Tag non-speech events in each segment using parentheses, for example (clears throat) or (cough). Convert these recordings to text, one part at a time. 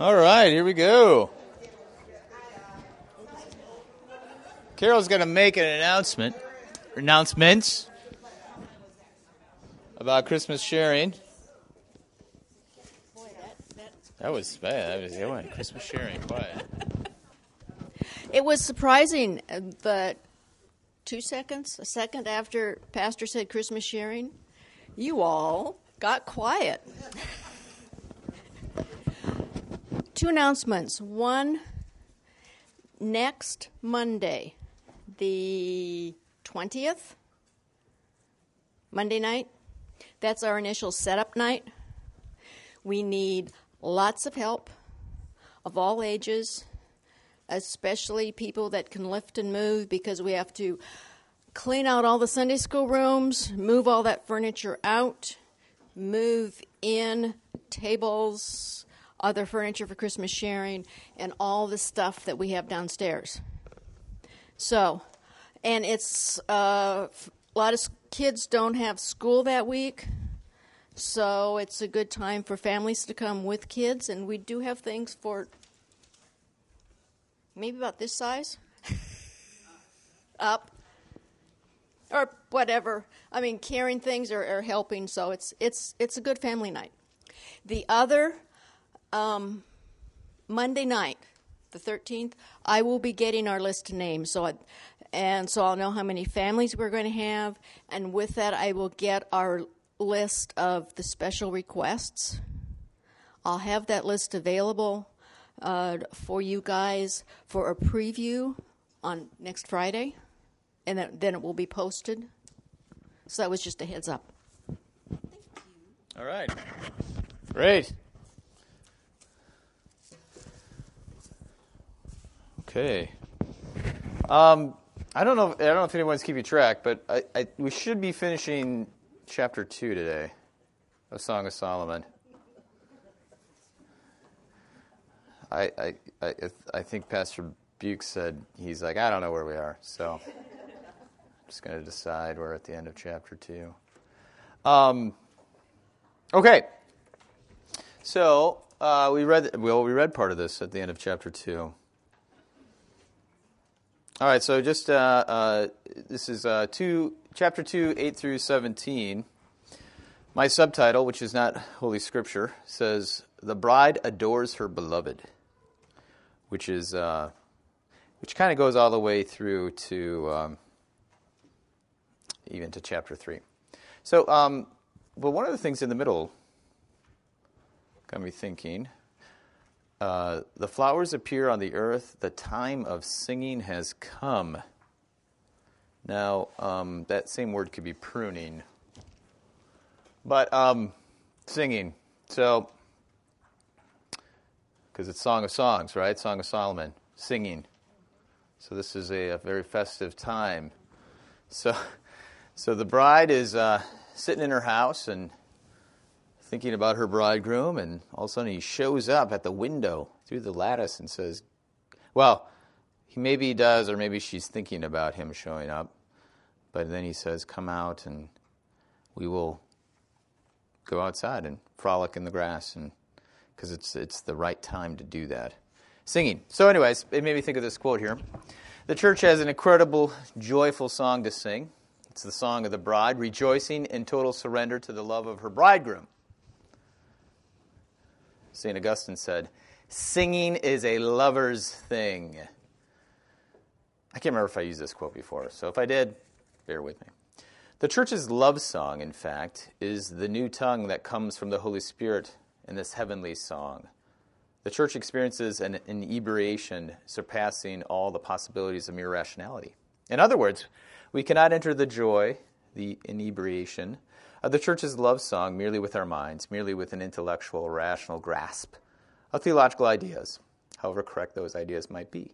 All right, here we go. Carol's going to make an announcement, announcements about Christmas sharing. That was bad. That was one. Christmas sharing. Quiet. It was surprising, but two seconds, a second after Pastor said Christmas sharing, you all got quiet. (laughs) Two announcements. One, next Monday, the 20th, Monday night, that's our initial setup night. We need lots of help of all ages, especially people that can lift and move because we have to clean out all the Sunday school rooms, move all that furniture out, move in tables, other furniture for Christmas sharing, and all the stuff that we have downstairs. So, and it's uh, a lot of kids don't have school that week. So it's a good time for families to come with kids, and we do have things for maybe about this size (laughs) up or whatever. I mean, carrying things or, or, helping. So it's it's it's a good family night. The other um, Monday night, the thirteenth, I will be getting our list of names. So I, and so I'll know how many families we're going to have, and with that, I will get our list of the special requests. I'll have that list available uh, for you guys for a preview on next Friday, and then, then it will be posted. So that was just a heads up. All right. Great. Okay. Um, I don't know. If, I don't know if anyone's keeping track, but I, I, we should be finishing chapter 2 today of Song of Solomon. I, I, I, I think Pastor Buke said he's like, I don't know where we are, so I'm just going to decide we're at the end of chapter 2. Um, okay. So uh, we read well we read part of this at the end of chapter 2. All right, so just uh, uh, this is uh, two, chapter 2, 8 through 17. My subtitle, which is not Holy Scripture, says, The bride adores her beloved, which is, uh, which kind of goes all the way through to um, even to chapter 3. So, um, but one of the things in the middle got me thinking uh, the flowers appear on the earth, the time of singing has come. Now, um, that same word could be pruning, but um, singing. So, because it's Song of Songs, right? Song of Solomon, singing. So this is a, a very festive time. So, (laughs) so the bride is uh, sitting in her house and thinking about her bridegroom, and all of a sudden he shows up at the window through the lattice and says, Well, he maybe he does, or maybe she's thinking about him showing up. But then he says, Come out and we will go outside and frolic in the grass and because it's it's the right time to do that. Singing. So anyways, it made me think of this quote here. The church has an incredible, joyful song to sing. It's the song of the bride, rejoicing in total surrender to the love of her bridegroom. St. Augustine said, Singing is a lover's thing. I can't remember if I used this quote before, so if I did, bear with me. The church's love song, in fact, is the new tongue that comes from the Holy Spirit in this heavenly song. The church experiences an inebriation surpassing all the possibilities of mere rationality. In other words, we cannot enter the joy, the inebriation, of the church's love song merely with our minds, merely with an intellectual, rational grasp of theological ideas, however correct those ideas might be.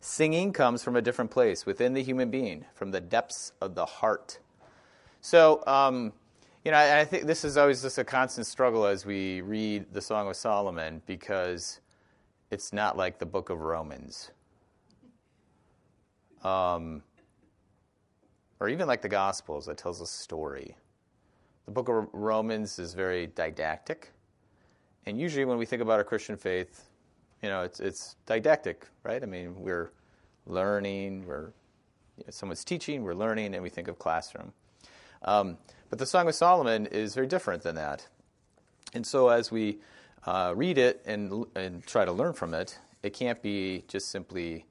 Singing comes from a different place within the human being, from the depths of the heart. So, um, you know, I, I think this is always just a constant struggle as we read the Song of Solomon because it's not like the book of Romans. Um, or even like the Gospels that tells a story. The book of Romans is very didactic. And usually, when we think about our Christian faith, You know, it's it's didactic, right? I mean, we're learning, we're you know, someone's teaching, we're learning, and we think of classroom. Um, but the Song of Solomon is very different than that. And so as we uh, read it and, and try to learn from it, it can't be just simply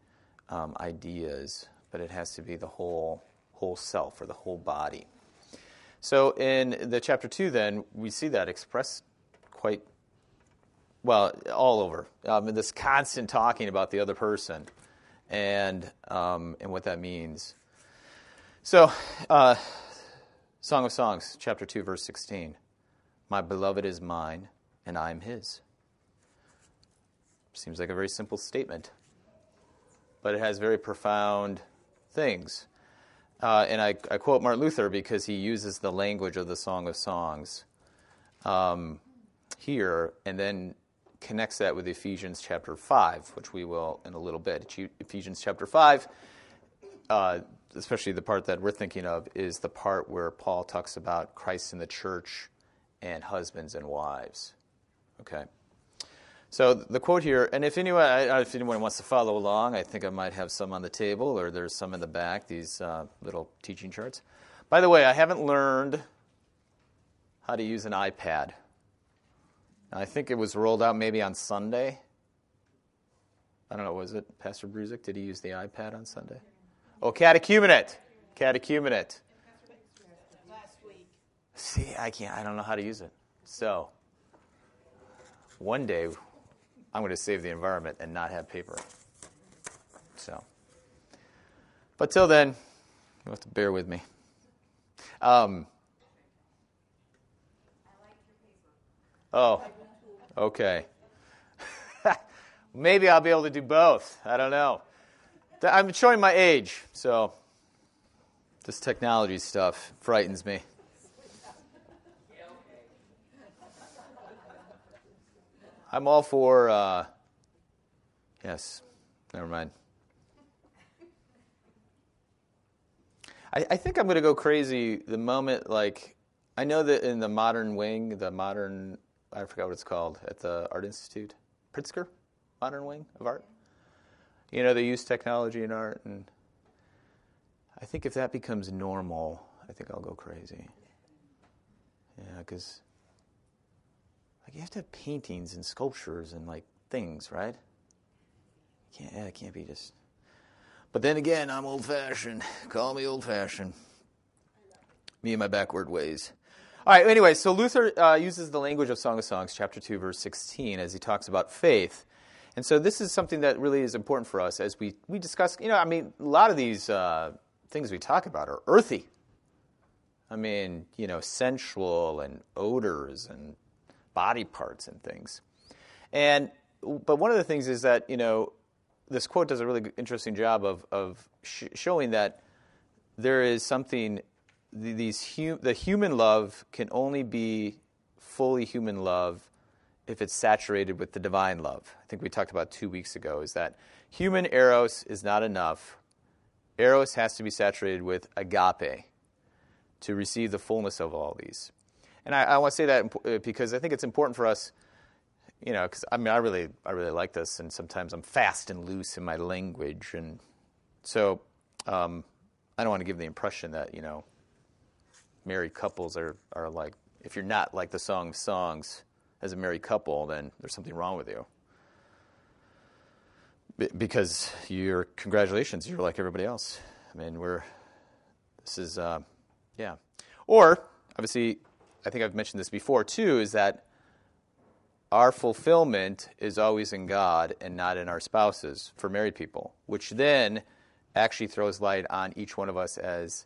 um, ideas, but it has to be the whole whole self or the whole body. So in the chapter two, then we see that expressed quite well all over. Um, this constant talking about the other person and um, and what that means. So, uh, Song of Songs, chapter two, verse sixteen. My beloved is mine, and I am his. Seems like a very simple statement, but it has very profound things. Uh, and I, I, quote Martin Luther because he uses the language of the Song of Songs um, here, and then connects that with Ephesians chapter 5, which we will in a little bit. Ephesians chapter 5, uh, especially the part that we're thinking of, is the part where Paul talks about Christ in the church and husbands and wives. Okay. So the quote here, and if anyone, if anyone wants to follow along, I think I might have some on the table, or there's some in the back. These uh, little teaching charts. By the way, I haven't learned how to use an iPad. I think it was rolled out maybe on Sunday. I don't know, was it Pastor Bruzik? Did he use the iPad on Sunday? Oh, catechumenate. Catechumenate. See, I can't, I don't know how to use it. So, one day, I'm going to save the environment and not have paper. So, but till then, you have to bear with me. Um, oh, okay. (laughs) Maybe I'll be able to do both. I don't know. I'm showing my age, so this technology stuff frightens me. I'm all for. Uh, yes, never mind. I, I think I'm going to go crazy the moment, like, I know that in the modern wing, the modern, I forgot what it's called, at the Art Institute, Pritzker, modern wing of art. You know, they use technology in art, and I think if that becomes normal, I think I'll go crazy. Yeah, because like you have to have paintings and sculptures and like things, right? can't, yeah, it can't be just. But then again, I'm old fashioned. Call me old fashioned. Me and my backward ways. All right, anyway, so Luther uh, uses the language of Song of Songs, chapter 2, verse 16, as he talks about faith. And so this is something that really is important for us as we, we discuss. You know, I mean, a lot of these uh, things we talk about are earthy. I mean, you know, sensual and odors and body parts and things. And but one of the things is that you know this quote does a really interesting job of of sh- showing that there is something these hum, the human love can only be fully human love if it's saturated with the divine love. I think we talked about two weeks ago is that human eros is not enough. Eros has to be saturated with agape to receive the fullness of all these. And I, I want to say that uh, because I think it's important for us, you know, because I mean, I really, I really like this, and sometimes I'm fast and loose in my language, and so um, I don't want to give the impression that you know, married couples are are like if you're not like the song of songs as a married couple, then there's something wrong with you. because you're congratulations, you're like everybody else. I mean, we're this is uh, yeah, or obviously I think I've mentioned this before too, is that our fulfillment is always in God and not in our spouses for married people, which then actually throws light on each one of us as,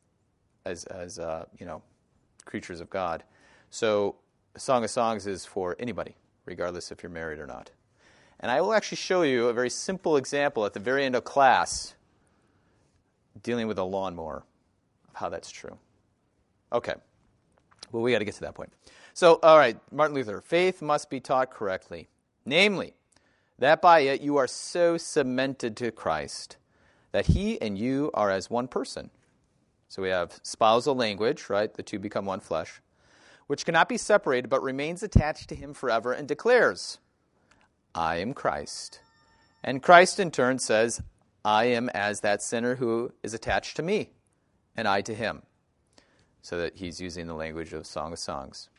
as, as uh, you know, creatures of God. So, Song of Songs is for anybody, regardless if you're married or not. And I will actually show you a very simple example at the very end of class dealing with a lawnmower of how that's true. Okay. Well, we got to get to that point. So, all right, Martin Luther, faith must be taught correctly. Namely, that by it you are so cemented to Christ that he and you are as one person. So we have spousal language, right? The two become one flesh, which cannot be separated but remains attached to him forever and declares, I am Christ, And Christ, in turn, says, I am as that sinner who is attached to me, and I to him. So that he's using the language of Song of Songs.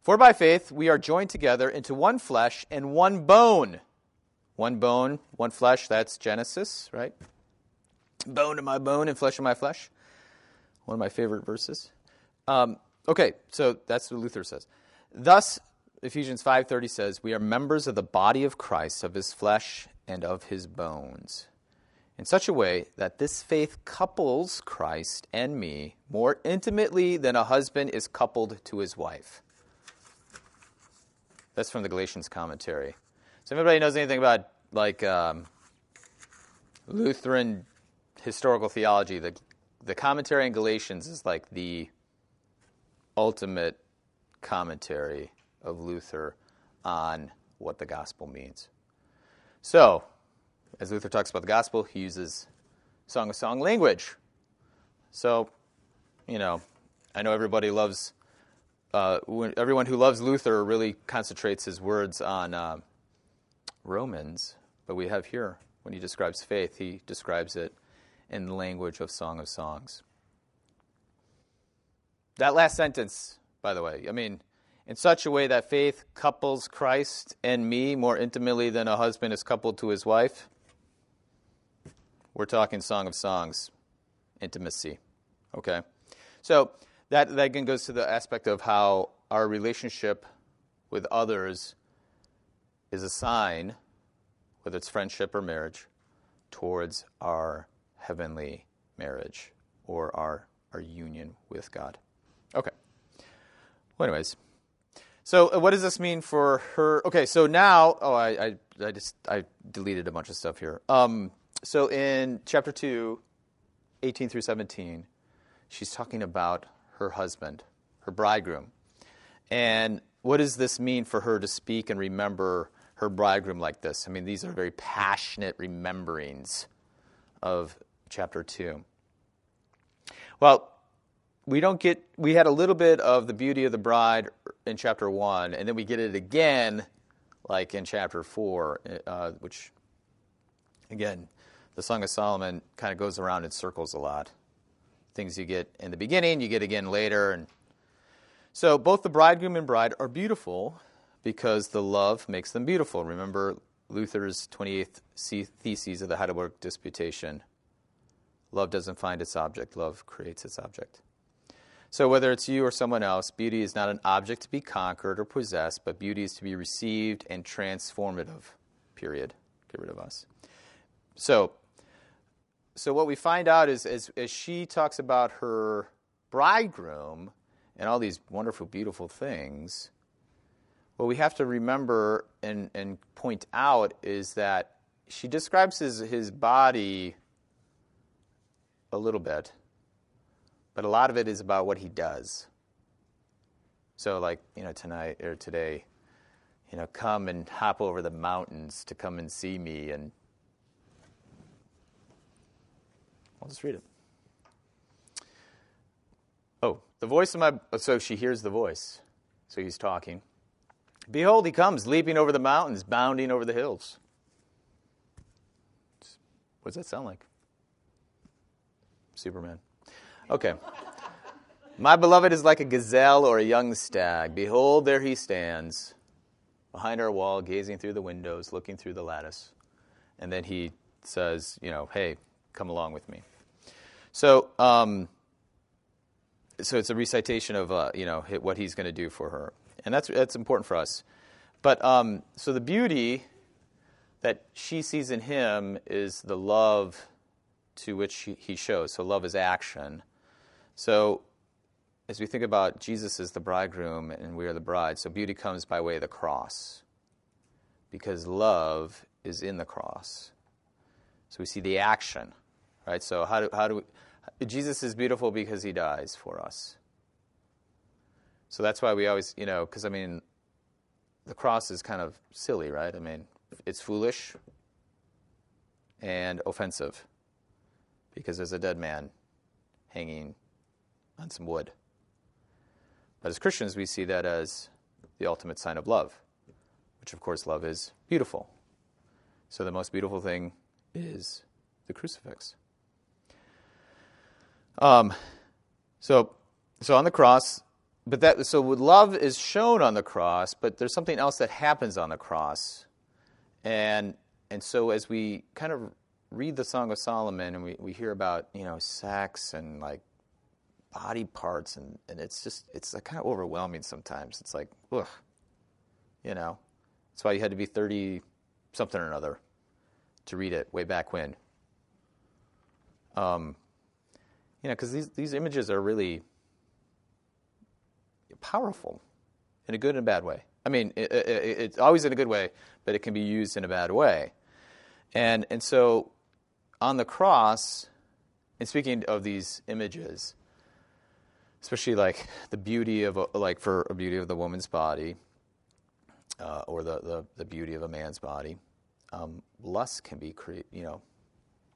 For by faith we are joined together into one flesh and one bone. One bone, one flesh, that's Genesis, right? Bone to my bone and flesh to my flesh. One of my favorite verses. Um, okay, so that's what Luther says. Thus, Ephesians 5:30 says, "We are members of the body of Christ, of his flesh and of his bones." In such a way that this faith couples Christ and me more intimately than a husband is coupled to his wife. That's from the Galatians commentary. So, anybody knows anything about like um, Lutheran historical theology, the the commentary in Galatians is like the ultimate commentary of Luther on what the gospel means. So, as Luther talks about the gospel, he uses song of song language. So, you know, I know everybody loves, uh, everyone who loves Luther really concentrates his words on uh, Romans, but we have here, when he describes faith, he describes it in the language of Song of Songs. That last sentence, by the way, I mean, in such a way that faith couples Christ and me more intimately than a husband is coupled to his wife. We're talking Song of Songs, intimacy. Okay? So that, that again goes to the aspect of how our relationship with others is a sign, whether it's friendship or marriage, towards our heavenly marriage or our, our union with God. Okay. Well, anyways. So uh, what does this mean for her? Okay, so now, oh, I, I, I just, I deleted a bunch of stuff here. Um, so in chapter 2, 18 through 17, she's talking about her husband, her bridegroom. And what does this mean for her to speak and remember her bridegroom like this? I mean, these are very passionate rememberings of chapter 2. Well, we don't get, we had a little bit of the beauty of the bride in chapter 1, and then we get it again, like in chapter 4, uh, which, again, the Song of Solomon kind of goes around in circles a lot. Things you get in the beginning, you get again later. And so both the bridegroom and bride are beautiful because the love makes them beautiful. Remember Luther's 28th theses of the Heidelberg Disputation Love doesn't find its object, love creates its object. So, whether it's you or someone else, beauty is not an object to be conquered or possessed, but beauty is to be received and transformative. Period. Get rid of us. So, so what we find out is as, as she talks about her bridegroom and all these wonderful, beautiful things, what we have to remember and, and point out is that she describes his, his body a little bit, but a lot of it is about what he does. So, like, you know, tonight or today, you know, come and hop over the mountains to come and see me. And I'll just read it. Oh, the voice of my. So she hears the voice. So he's talking. Behold, he comes, leaping over the mountains, bounding over the hills. What does that sound like? Superman. Okay. My beloved is like a gazelle or a young stag. Behold, there he stands behind our wall, gazing through the windows, looking through the lattice. And then he says, you know, hey, come along with me. So, um, so it's a recitation of, uh, you know, what he's going to do for her. And that's, that's important for us. But um, so the beauty that she sees in him is the love to which he shows. So love is action. So as we think about Jesus as the bridegroom and we are the bride, so beauty comes by way of the cross because love is in the cross. So we see the action, right? So how do, how do we, Jesus is beautiful because he dies for us. So that's why we always, you know, because I mean, the cross is kind of silly, right? I mean, it's foolish and offensive because there's a dead man hanging on some wood. But as Christians, we see that as the ultimate sign of love, which, of course, love is beautiful. So the most beautiful thing is the crucifix. Um, so, so on the cross, but that so love is shown on the cross, but there's something else that happens on the cross, and and so as we kind of read the Song of Solomon and we, we hear about you know sex and like body parts and, and it's just it's like kind of overwhelming sometimes. It's like ugh, you know, that's why you had to be thirty something or another to read it way back when. Um, you know, because these these images are really powerful in a good and a bad way. I mean, it, it, it's always in a good way, but it can be used in a bad way. And, and so on the cross, and speaking of these images, especially like the beauty of, a, like for a beauty of the woman's body, uh, or the, the, the, beauty of a man's body, um, lust can be, you know,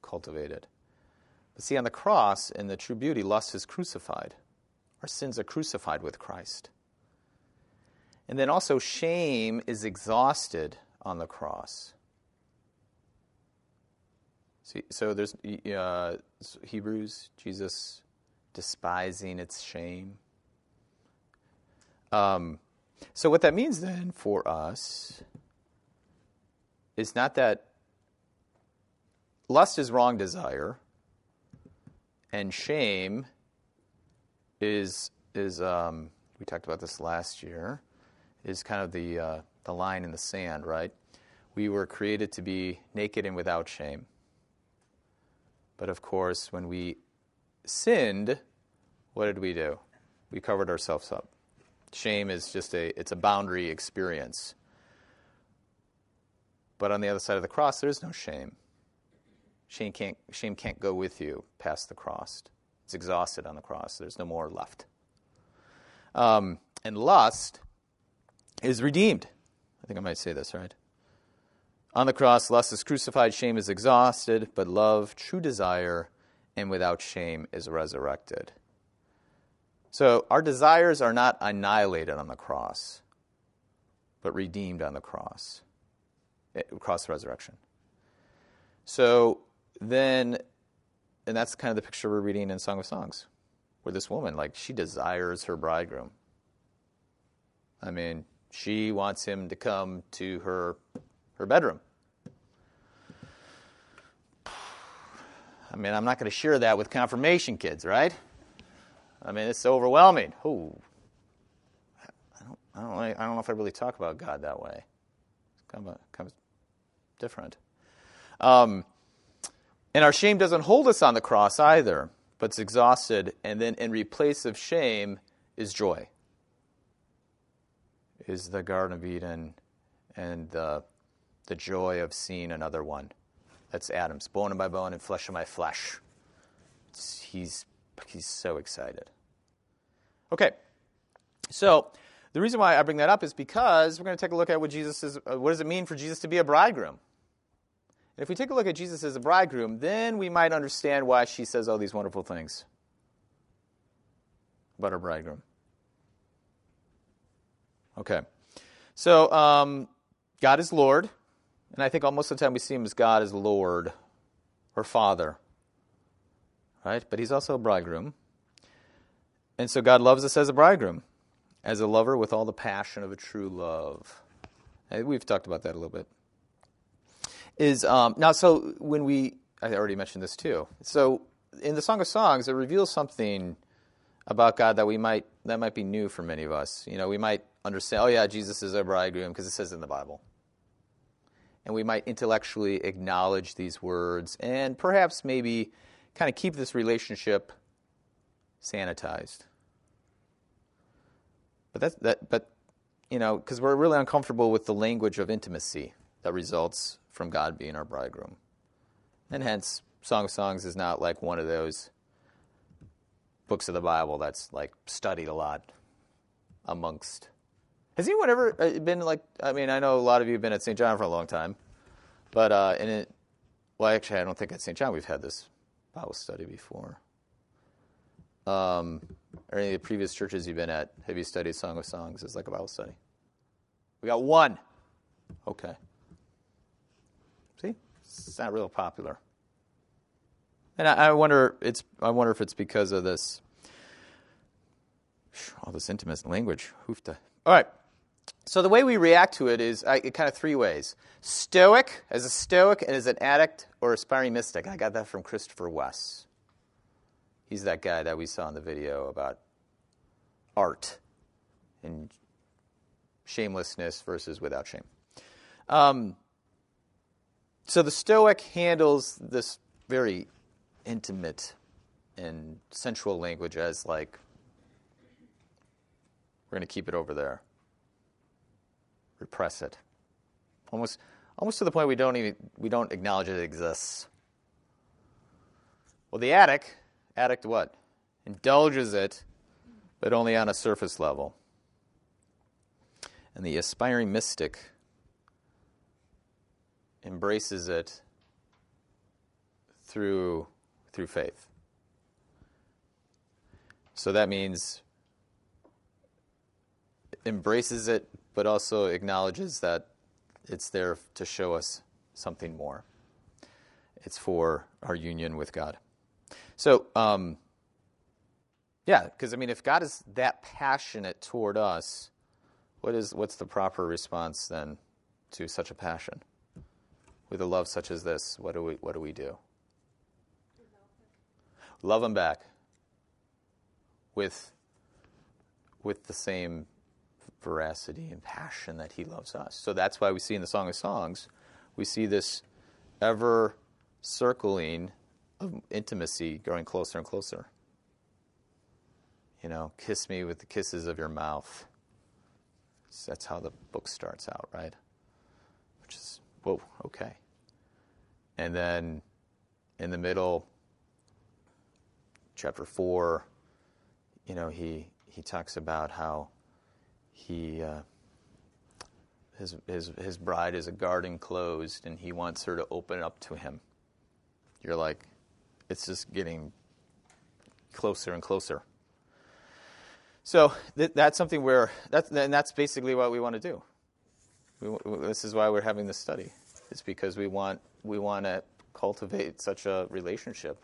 cultivated. But see, on the cross, in the true beauty, lust is crucified. Our sins are crucified with Christ. And then also, shame is exhausted on the cross. See, so there's uh, Hebrews, Jesus despising its shame. Um, so, what that means then for us is not that lust is wrong desire, and shame is is um, we talked about this last year is kind of the uh, the line in the sand, right? We were created to be naked and without shame. But of course, when we sinned, what did we do? We covered ourselves up. Shame is just a it's a boundary experience. But on the other side of the cross, there is no shame. Shame can't, shame can't go with you past the cross. It's exhausted on the cross. There's no more left. Um, and lust is redeemed. I think I might say this, right? On the cross, lust is crucified, shame is exhausted, but love, true desire, and without shame is resurrected. So our desires are not annihilated on the cross, but redeemed on the cross, eh, the resurrection. So then and that's kind of the picture we're reading in Song of Songs, where this woman, like, she desires her bridegroom. I mean, she wants him to come to her her bedroom. I mean, I'm not going to share that with confirmation kids, right? I mean, it's so overwhelming. Ooh, I don't, I don't, I don't know if I really talk about God that way. It's kind of, a, kind of different. Um, and our shame doesn't hold us on the cross either, but it's exhausted. And then in replace of shame is joy, is the Garden of Eden and the, the joy of seeing another one. That's Adam's bone of my bone and flesh of my flesh. he's, he's so excited. Okay, so the reason why I bring that up is because we're going to take a look at what Jesus is. Uh, what does it mean for Jesus to be a bridegroom? And if we take a look at Jesus as a bridegroom, then we might understand why she says all these wonderful things about her bridegroom. Okay. So, um, God is Lord. And I think almost the time we see him as God as Lord or Father. Right? But he's also a bridegroom. And so God loves us as a bridegroom, as a lover with all the passion of a true love. And we've talked about that a little bit is um, now so when we I already mentioned this too. So in the Song of Songs, it reveals something about God that we might that might be new for many of us. You know, we might understand, oh yeah, Jesus is our bridegroom because it says in the Bible. And we might intellectually acknowledge these words and perhaps maybe kind of keep this relationship sanitized. But that's that but you know, because we're really uncomfortable with the language of intimacy that results from God being our bridegroom. And hence, Song of Songs is not like one of those books of the Bible that's like studied a lot amongst. Has anyone ever uh, been like? I mean, I know a lot of you have been at St. John for a long time, but uh, in it, well, actually, I don't think at St. John we've had this Bible study before. Um, or any of the previous churches you've been at, have you studied Song of Songs as like a Bible study? We got one. Okay. It's not real popular. And I, I wonder it's I wonder if it's because of this all this intimate language. Hoofta. All right. So the way we react to it is uh, kind of three ways: stoic, as a stoic, and as an addict or aspiring mystic. I got that from Christopher West. He's that guy that we saw in the video about art and shamelessness versus without shame. Um, so the Stoic handles this very intimate and sensual language as like, we're going to keep it over there, repress it, almost, almost to the point we don't even we don't acknowledge it exists. Well, the addict, addict what? Indulges it, but only on a surface level. And the aspiring mystic embraces it through, through faith. So that means embraces it, but also acknowledges that it's there to show us something more. It's for our union with God. So, um, yeah, because I mean, if God is that passionate toward us, what is what's the proper response then to such a passion? With a love such as this, what do we, what do, we do? Love him back with, with the same veracity and passion that he loves us. So that's why we see in the Song of Songs, we see this ever circling of intimacy growing closer and closer. You know, kiss me with the kisses of your mouth. That's how the book starts out, right? Which is, whoa, okay. And then in the middle, chapter 4, you know, he, he talks about how he, uh, his, his, his bride is a garden closed and he wants her to open up to him. You're like, it's just getting closer and closer. So th- that's something where, that's, and that's basically what we want to do. We, this is why we're having this study. It's because we want we want to cultivate such a relationship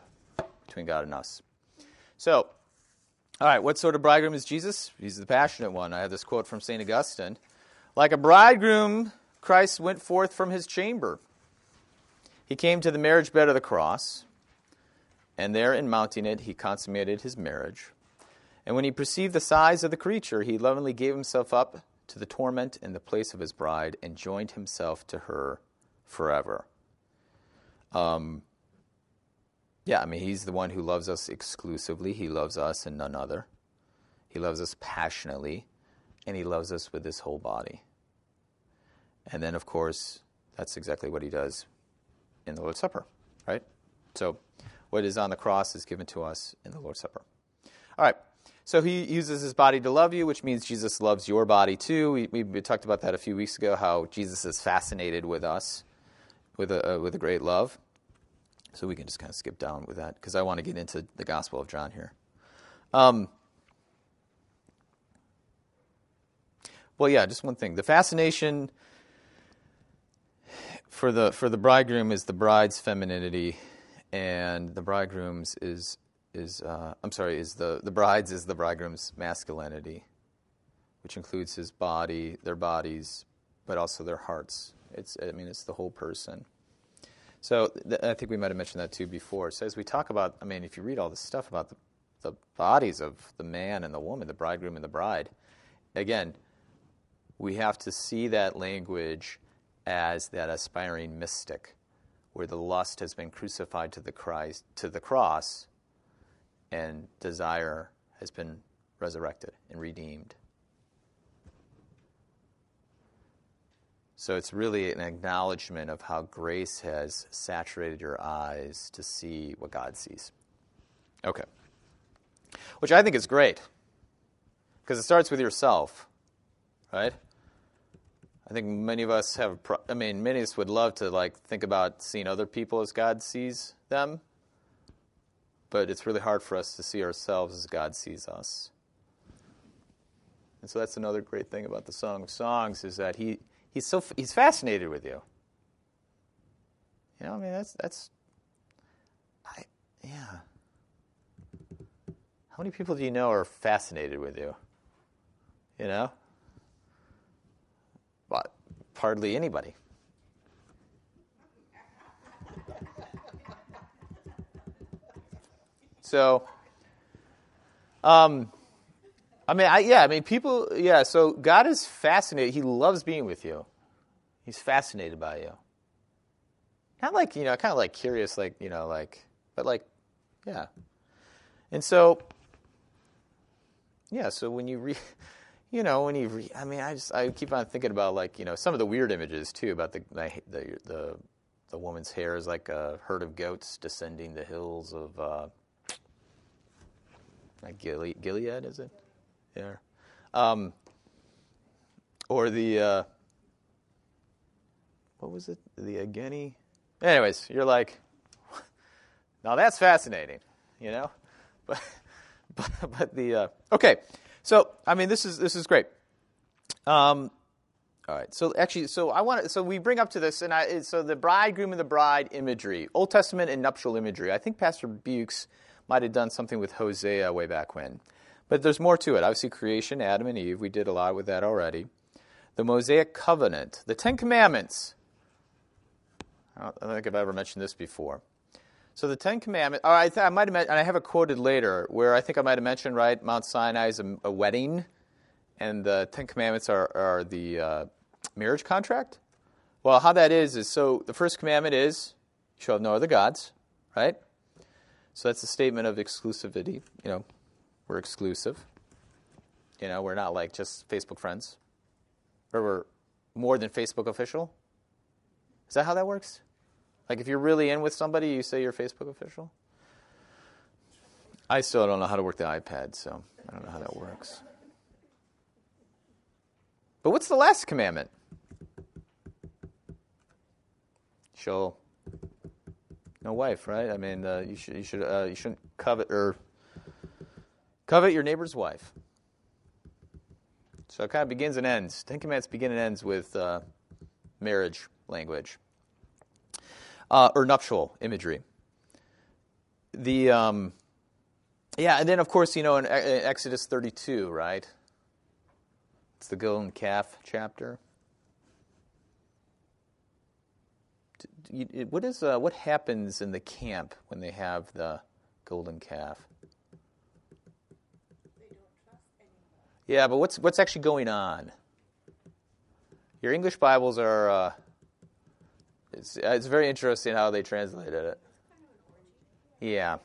between God and us. So, all right, what sort of bridegroom is Jesus? He's the passionate one. I have this quote from St. Augustine Like a bridegroom, Christ went forth from his chamber. He came to the marriage bed of the cross, and there, in mounting it, he consummated his marriage. And when he perceived the size of the creature, he lovingly gave himself up to the torment in the place of his bride and joined himself to her forever. Um, yeah, I mean, he's the one who loves us exclusively. He loves us and none other. He loves us passionately, and he loves us with his whole body. And then, of course, that's exactly what he does in the Lord's Supper, right? So, what is on the cross is given to us in the Lord's Supper. All right. So he uses his body to love you, which means Jesus loves your body too. We, we, we talked about that a few weeks ago, how Jesus is fascinated with us with a, uh, with a great love. So we can just kind of skip down with that because I want to get into the Gospel of John here. Um, well, yeah, just one thing. The fascination for the for the bridegroom is the bride's femininity, and the bridegroom's is is uh, I'm sorry is the the bride's is the bridegroom's masculinity, which includes his body, their bodies, but also their hearts. It's, I mean, it's the whole person. So th- I think we might have mentioned that too before. So as we talk about, I mean, if you read all this stuff about the, the bodies of the man and the woman, the bridegroom and the bride, again, we have to see that language as that aspiring mystic, where the lust has been crucified to the Christ to the cross, and desire has been resurrected and redeemed. So it's really an acknowledgement of how grace has saturated your eyes to see what God sees. Okay. Which I think is great because it starts with yourself, right? I think many of us have, I mean, many of us would love to like think about seeing other people as God sees them, but it's really hard for us to see ourselves as God sees us. And so that's another great thing about the Song of Songs is that he He's so he's fascinated with you. You know, I mean, that's that's. I yeah. How many people do you know are fascinated with you? You know, but hardly anybody. So, um, I mean, I, yeah, I mean, people, yeah. So God is fascinated. He loves being with you. He's fascinated by you. Not like you know, kind of like curious, like you know, like, but like, yeah. And so, yeah. So when you read, (laughs) you know, when you read, I mean, I just I keep on thinking about like you know some of the weird images too about the the the the, woman's hair is like a herd of goats descending the hills of. Uh, like Gilead, Gilead is it? Yeah. Um, or the uh, what was it? The Ageni. Anyways, you're like, (laughs) now that's fascinating, you know. (laughs) But but, but the uh, okay. So I mean, this is this is great. Um, all right. So actually, so I want to. So we bring up to this, and I. So the bridegroom and the bride imagery, Old Testament and nuptial imagery. I think Pastor Bukes might have done something with Hosea way back when. But there's more to it. Obviously, creation, Adam and Eve, we did a lot with that already. The Mosaic covenant, the Ten Commandments. I don't, think I've ever mentioned this before. So the Ten Commandments, oh, I, th- I might have, and I have it quoted later, where I think I might have mentioned, right, Mount Sinai is a, a wedding, and the Ten Commandments are, are the uh, marriage contract. Well, how that is, is so the first commandment is, you shall have no other gods, right? So that's a statement of exclusivity. You know, we're exclusive. You know, we're not like just Facebook friends. Or we're more than Facebook official. Is that how that works? Like if you're really in with somebody, you say you're Facebook official? I still don't know how to work the iPad, so I don't know how that works. But what's the last commandment? Shall no wife, right? I mean, uh, you should you should uh, you shouldn't covet or covet your neighbor's wife. So it kind of begins and ends. Ten Commandments begin and ends with uh, marriage language uh, or nuptial imagery. The um, yeah, and then of course you know in Exodus 32, right? It's the golden calf chapter. what is uh, what happens in the camp when they have the golden calf? Yeah, but what's what's actually going on? Your English Bibles are. Uh, it's it's very interesting how they translated it. Yeah.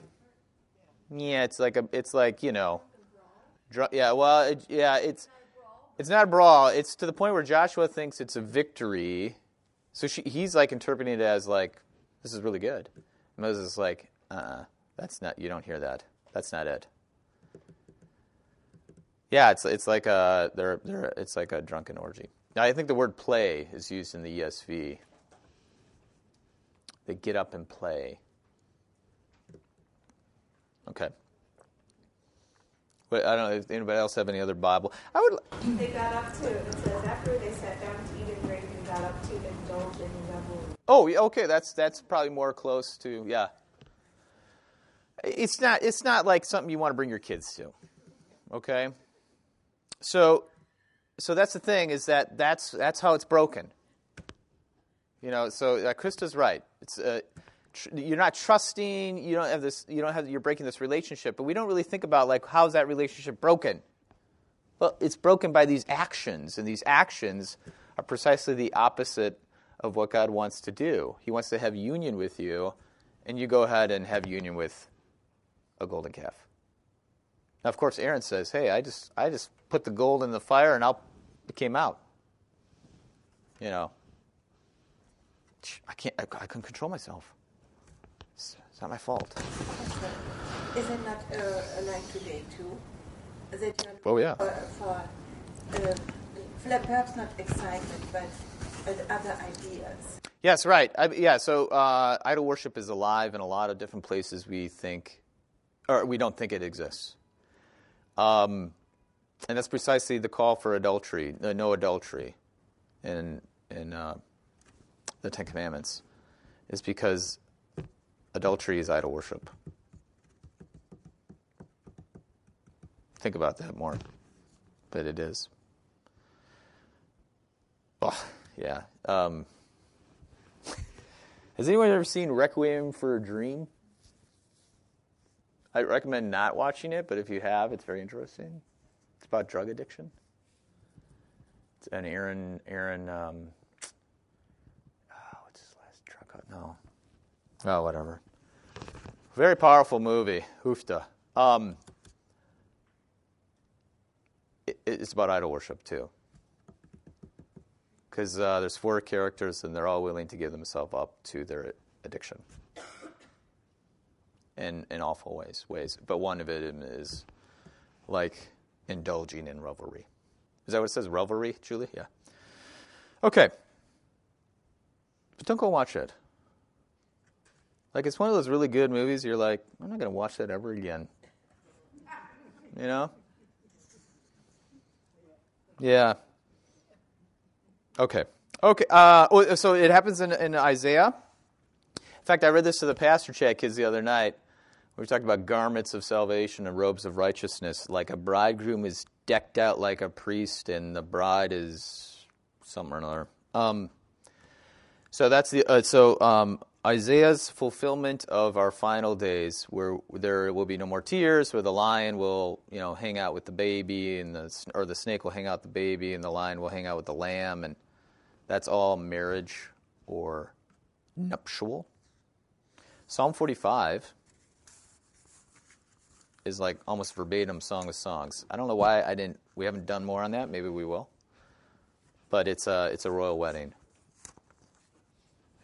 Yeah, it's like a it's like you know, dr- yeah. Well, it, yeah, it's it's not a brawl. It's to the point where Joshua thinks it's a victory so she, he's like interpreting it as like, this is really good. Moses is like, uh uh that's not, you don't hear that. That's not it. Yeah, it's, it's like a, they're, they're, it's like a drunken orgy. Now, I think the word play is used in the ESV. They get up and play. Okay. But I don't know if anybody else have any other Bible. I would. They got up to. It says after they sat down to eat and drink and got up to indulge in revelry. Oh, yeah, okay. That's that's probably more close to yeah. It's not. It's not like something you want to bring your kids to. Okay. So, so that's the thing is that that's that's how it's broken. You know. So uh, Krista's right. It's. Uh, you're not trusting you don't have this you don't have you're breaking this relationship but we don't really think about like how's that relationship broken well it's broken by these actions and these actions are precisely the opposite of what god wants to do he wants to have union with you and you go ahead and have union with a golden calf now of course aaron says hey i just i just put the gold in the fire and out it came out you know i can't i, I couldn't control myself it's not my fault. Is it not uh, like today too? That oh yeah. For, for uh, perhaps not excitement, but other ideas. Yes, right. I, yeah, so uh, idol worship is alive in a lot of different places we think, or we don't think it exists. Um, and that's precisely the call for adultery, no adultery, in in uh, the Ten Commandments is because adultery is idol worship. Think about that more. But it is. Oh, yeah. Um, (laughs) has anyone ever seen Requiem for a Dream? I recommend not watching it, but if you have, it's very interesting. It's about drug addiction. It's an Aaron Aaron um, oh, what's his last drug? No, oh whatever. Very powerful movie, Hoofda. Um, it, it's about idol worship too, because uh, there's four characters and they're all willing to give themselves up to their addiction in, in awful ways, ways. But one of it is like indulging in revelry. Is that what it says? Revelry, Julie? Yeah. Okay. But don't go watch it. Like, it's one of those really good movies you're like, I'm not going to watch that ever again. You know? Yeah. Okay. Okay. Uh, oh, so it happens in, in Isaiah. In fact, I read this to the pastor chat kids the other night. We talked about garments of salvation and robes of righteousness. Like a bridegroom is decked out like a priest, and the bride is something or another. Um, so that's the uh, so um, Isaiah's fulfillment of our final days, where there will be no more tears, where the lion will you know hang out with the baby, and the or the snake will hang out with the baby, and the lion will hang out with the lamb, and that's all marriage or nuptial. Psalm 45 is like almost verbatim Song of Songs. I don't know why I didn't. We haven't done more on that. Maybe we will. But it's a it's a royal wedding.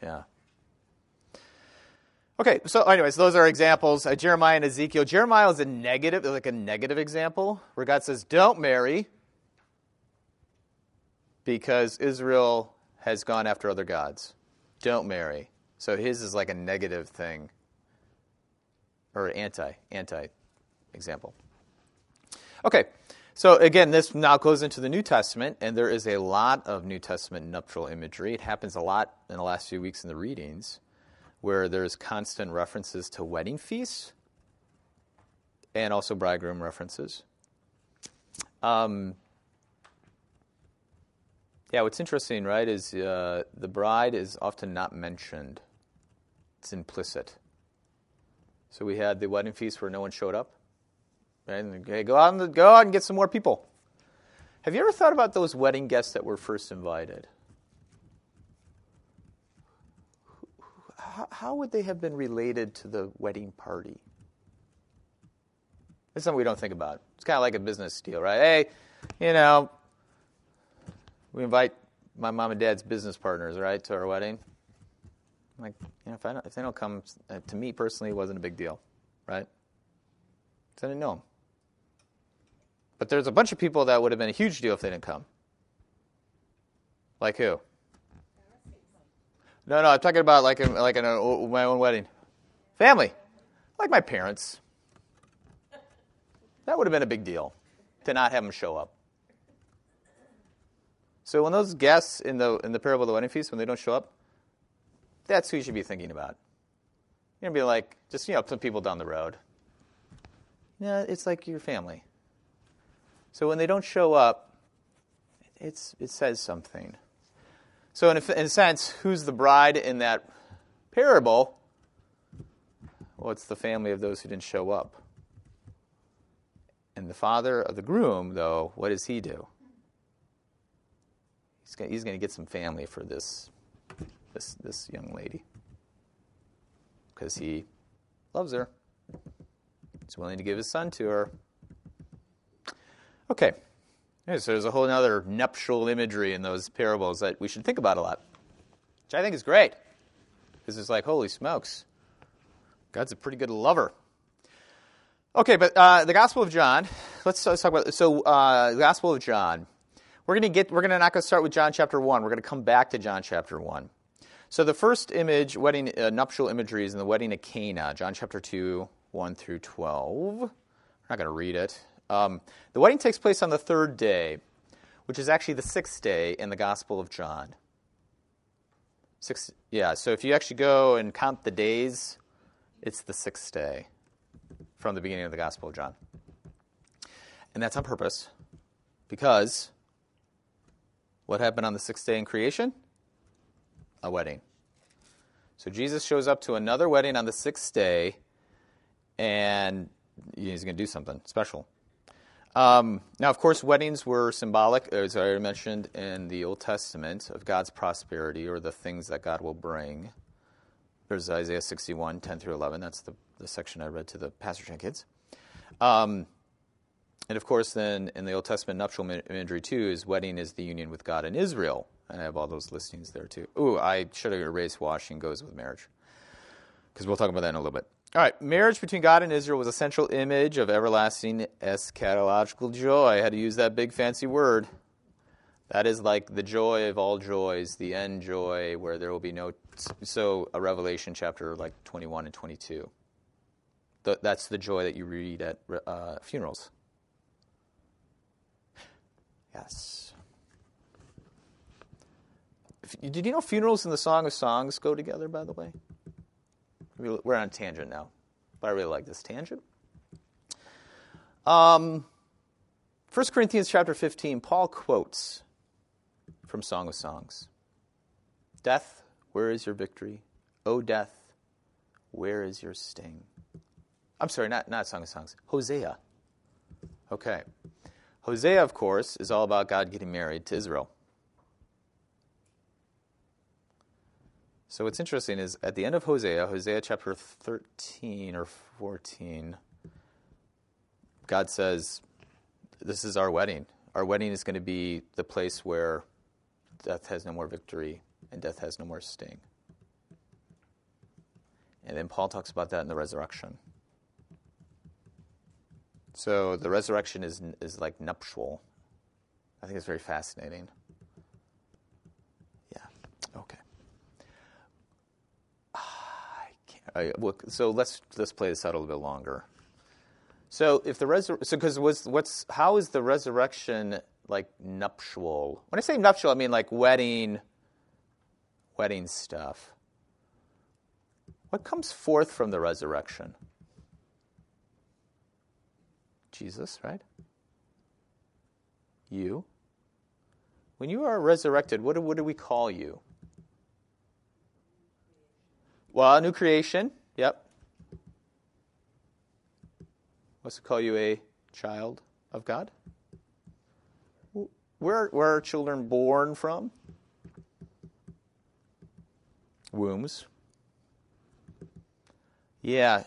Yeah. Okay, so anyways, those are examples. Uh, Jeremiah and Ezekiel. Jeremiah is a negative, like a negative example, where God says, "Don't marry," because Israel has gone after other gods. Don't marry. So his is like a negative thing, or anti anti example. Okay, so again, this now goes into the New Testament, and there is a lot of New Testament nuptial imagery. It happens a lot in the last few weeks in the readings, where there's constant references to wedding feasts and also bridegroom references. Um, yeah, what's interesting, right, is uh, the bride is often not mentioned, it's implicit. So we had the wedding feast where no one showed up. Okay, go out and go out and get some more people. Have you ever thought about those wedding guests that were first invited? How, would they have been related to the wedding party? It's something we don't think about. It's kind of like a business deal, right? Hey, you know, we invite my mom and dad's business partners, right, to our wedding. Like, you know, if, if they don't come, uh, to me personally, it wasn't a big deal, right? Because I didn't know them. There's a bunch of people that would have been a huge deal if they didn't come. Like who? No, no, I'm talking about like like in a, uh, my own wedding. Family, like my parents. That would have been a big deal to not have them show up. So when those guests in the in the parable of the wedding feast, when they don't show up, that's who you should be thinking about. You're gonna be like just you know some people down the road. Yeah, it's like your family. So when they don't show up, it's, it says something. So, in a, in a sense, who's the bride in that parable? Well, it's the family of those who didn't show up. And the father of the groom, though, what does he do? He's going, he's to get some family for this, this, this young lady because he loves her. He's willing to give his son to her. Okay. so there's a whole other nuptial imagery in those parables that we should think about a lot, which I think is great. Because it's like, holy smokes, God's a pretty good lover. Okay, but uh, the Gospel of John. Let's, let's talk about so uh, the Gospel of John. We're gonna get. We're gonna not gonna start with John chapter one. We're gonna come back to John chapter one. So the first image, wedding uh, nuptial imagery, is in the wedding of Cana, John chapter two, one through twelve. We're not gonna read it. Um, the wedding takes place on the third day, which is actually the sixth day in the Gospel of John. Six, Yeah, so if you actually go and count the days, it's the sixth day from the beginning of the Gospel of John. And that's on purpose because what happened on the sixth day in creation? A wedding. So Jesus shows up to another wedding on the sixth day, and he's going to do something special. Um, now, of course, weddings were symbolic, as I mentioned in the Old Testament, of God's prosperity or the things that God will bring. There's Isaiah 61, 10 through 11. That's the, the section I read to the pastor and kids. Um, and of course, then in the Old Testament, nuptial imagery too is wedding is the union with God and Israel. And I have all those listings there too. Ooh, I should have erased washing goes with marriage. Because we'll talk about that in a little bit. All right, marriage between God and Israel was a central image of everlasting eschatological joy. I had to use that big fancy word. That is like the joy of all joys, the end joy, where there will be no. So, a Revelation chapter like 21 and 22. that's the joy that you read at uh, funerals. Yes. Did you know funerals and the Song of Songs go together, by the way? We're on tangent now, but I really like this tangent. Um, 1 Corinthians chapter 15, Paul quotes from Song of Songs Death, where is your victory? O death, where is your sting? I'm sorry, not, not Song of Songs, Hosea. Okay. Hosea, of course, is all about God getting married to Israel. So what's interesting is at the end of Hosea, Hosea chapter 13 or 14, God says, This is our wedding. Our wedding is going to be the place where death has no more victory and death has no more sting. And then Paul talks about that in the resurrection. So the resurrection is, is like nuptial. I think it's very fascinating. Yeah, okay. So let's let's play this out a little bit longer. So if the resur- so because was what's how is the resurrection like nuptial? When I say nuptial, I mean like wedding, wedding stuff. What comes forth from the resurrection? Jesus, right? You. When you are resurrected, what do, what do we call you? Well, a new creation. Yep. What's to call you a child of God? Where, where are children born from? Wombs. Yeah,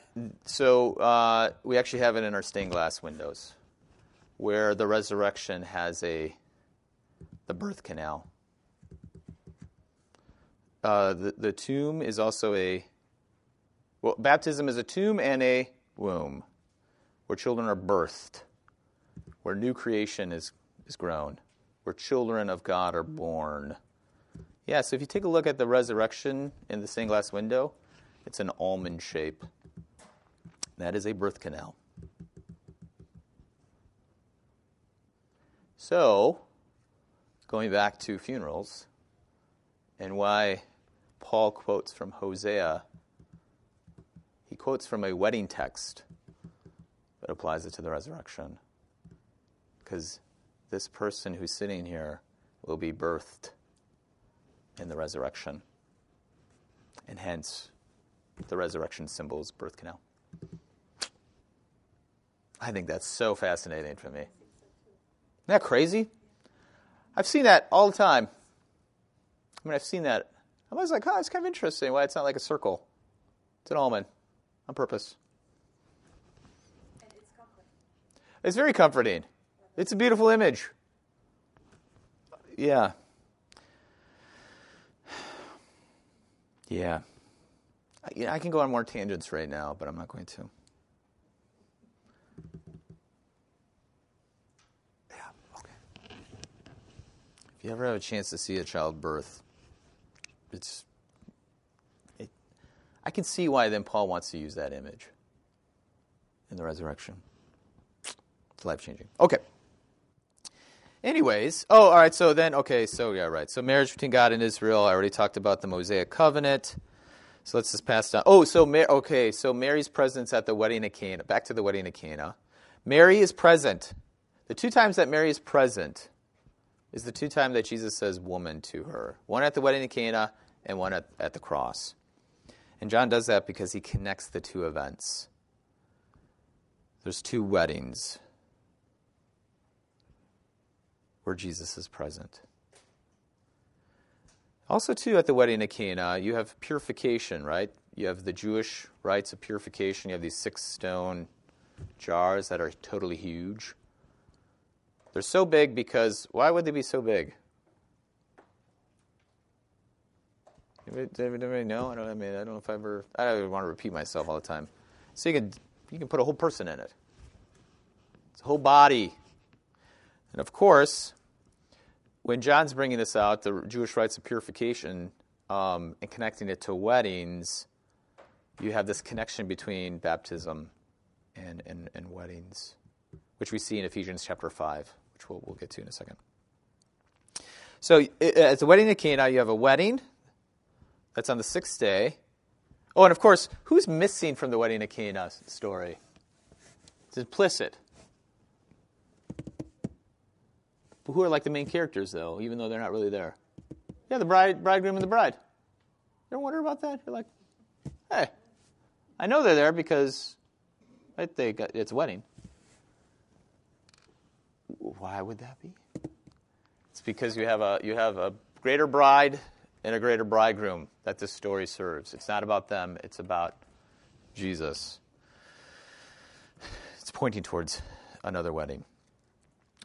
so uh, we actually have it in our stained glass windows, where the resurrection has a the birth canal. Uh, the, the tomb is also a, well, baptism is a tomb and a womb where children are birthed, where new creation is, is grown, where children of God are born. Yeah, so if you take a look at the resurrection in the stained glass window, it's an almond shape. That is a birth canal. So, going back to funerals and why Paul quotes from Hosea. He quotes from a wedding text that applies it to the resurrection. Because this person who's sitting here will be birthed in the resurrection. And hence, the resurrection symbols birth canal. I think that's so fascinating for me. Isn't that crazy? I've seen that all the time. I mean, I've seen that I was like, oh, it's kind of interesting why it's not like a circle. It's an almond on purpose. It's, it's very comforting. It's a beautiful image. Yeah. Yeah. I, yeah, I can go on more tangents right now, but I'm not going to. Yeah, okay. If you ever have a chance to see a child birth, it's it, I can see why then Paul wants to use that image in the resurrection. It's life changing. Okay. Anyways, oh, all right. So then, okay. So yeah, right. So marriage between God and Israel. I already talked about the Mosaic covenant. So let's just pass down. Oh, so Mar- okay. So Mary's presence at the wedding of Cana. Back to the wedding of Cana. Mary is present. The two times that Mary is present is the two times that Jesus says "woman" to her. One at the wedding of Cana, and one at, at the cross. And John does that because he connects the two events. There's two weddings where Jesus is present. Also, too, at the wedding of Cana, you have purification, right? You have the Jewish rites of purification. You have these six stone jars that are totally huge. They're so big because why would they be so big? Does anybody know? I don't. I mean, I don't know if I ever. I don't want to repeat myself all the time. So you can you can put a whole person in it. It's a whole body. And of course, when John's bringing this out, the Jewish rites of purification, um, and connecting it to weddings, you have this connection between baptism and, and, and weddings, which we see in Ephesians chapter 5, which we'll, we'll get to in a second. So at the wedding of Cana, you have a wedding that's on the sixth day. Oh, and of course, who's missing from the wedding of Cana story? It's implicit. But who are like the main characters, though, even though they're not really there? Yeah, the bride, bridegroom and the bride. You ever wonder about that? You're like, hey, I know they're there because right, they got, it's a wedding. Why would that be? It's because you have a you have a greater bride and a greater bridegroom that this story serves. It's not about them; it's about Jesus. It's pointing towards another wedding.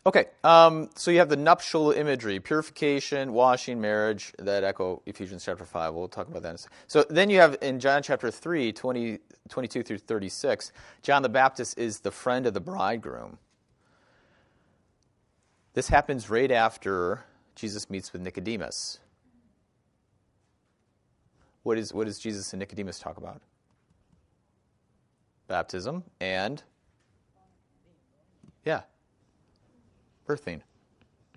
Okay, um, so you have the nuptial imagery, purification, washing, marriage, that echo Ephesians chapter 5. We'll talk about that. So then you have in John chapter 3, 20, 22 through 36, John the Baptist is the friend of the bridegroom. This happens right after Jesus meets with Nicodemus. What, is, what does Jesus and Nicodemus talk about? Baptism and, yeah, birthing,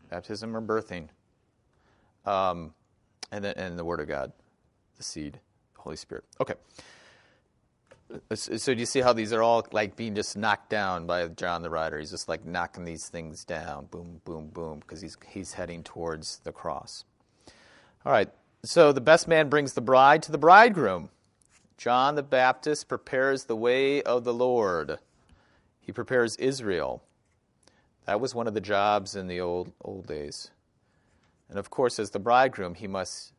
baptism or birthing, um, and then and the Word of God, the seed, the Holy Spirit. Okay. So do you see how these are all like being just knocked down by John the writer? He's just like knocking these things down, boom, boom, boom, because he's he's heading towards the cross. All right. So the best man brings the bride to the bridegroom. John the Baptist prepares the way of the Lord. He prepares Israel. That was one of the jobs in the old old days. And of course, as the bridegroom, he must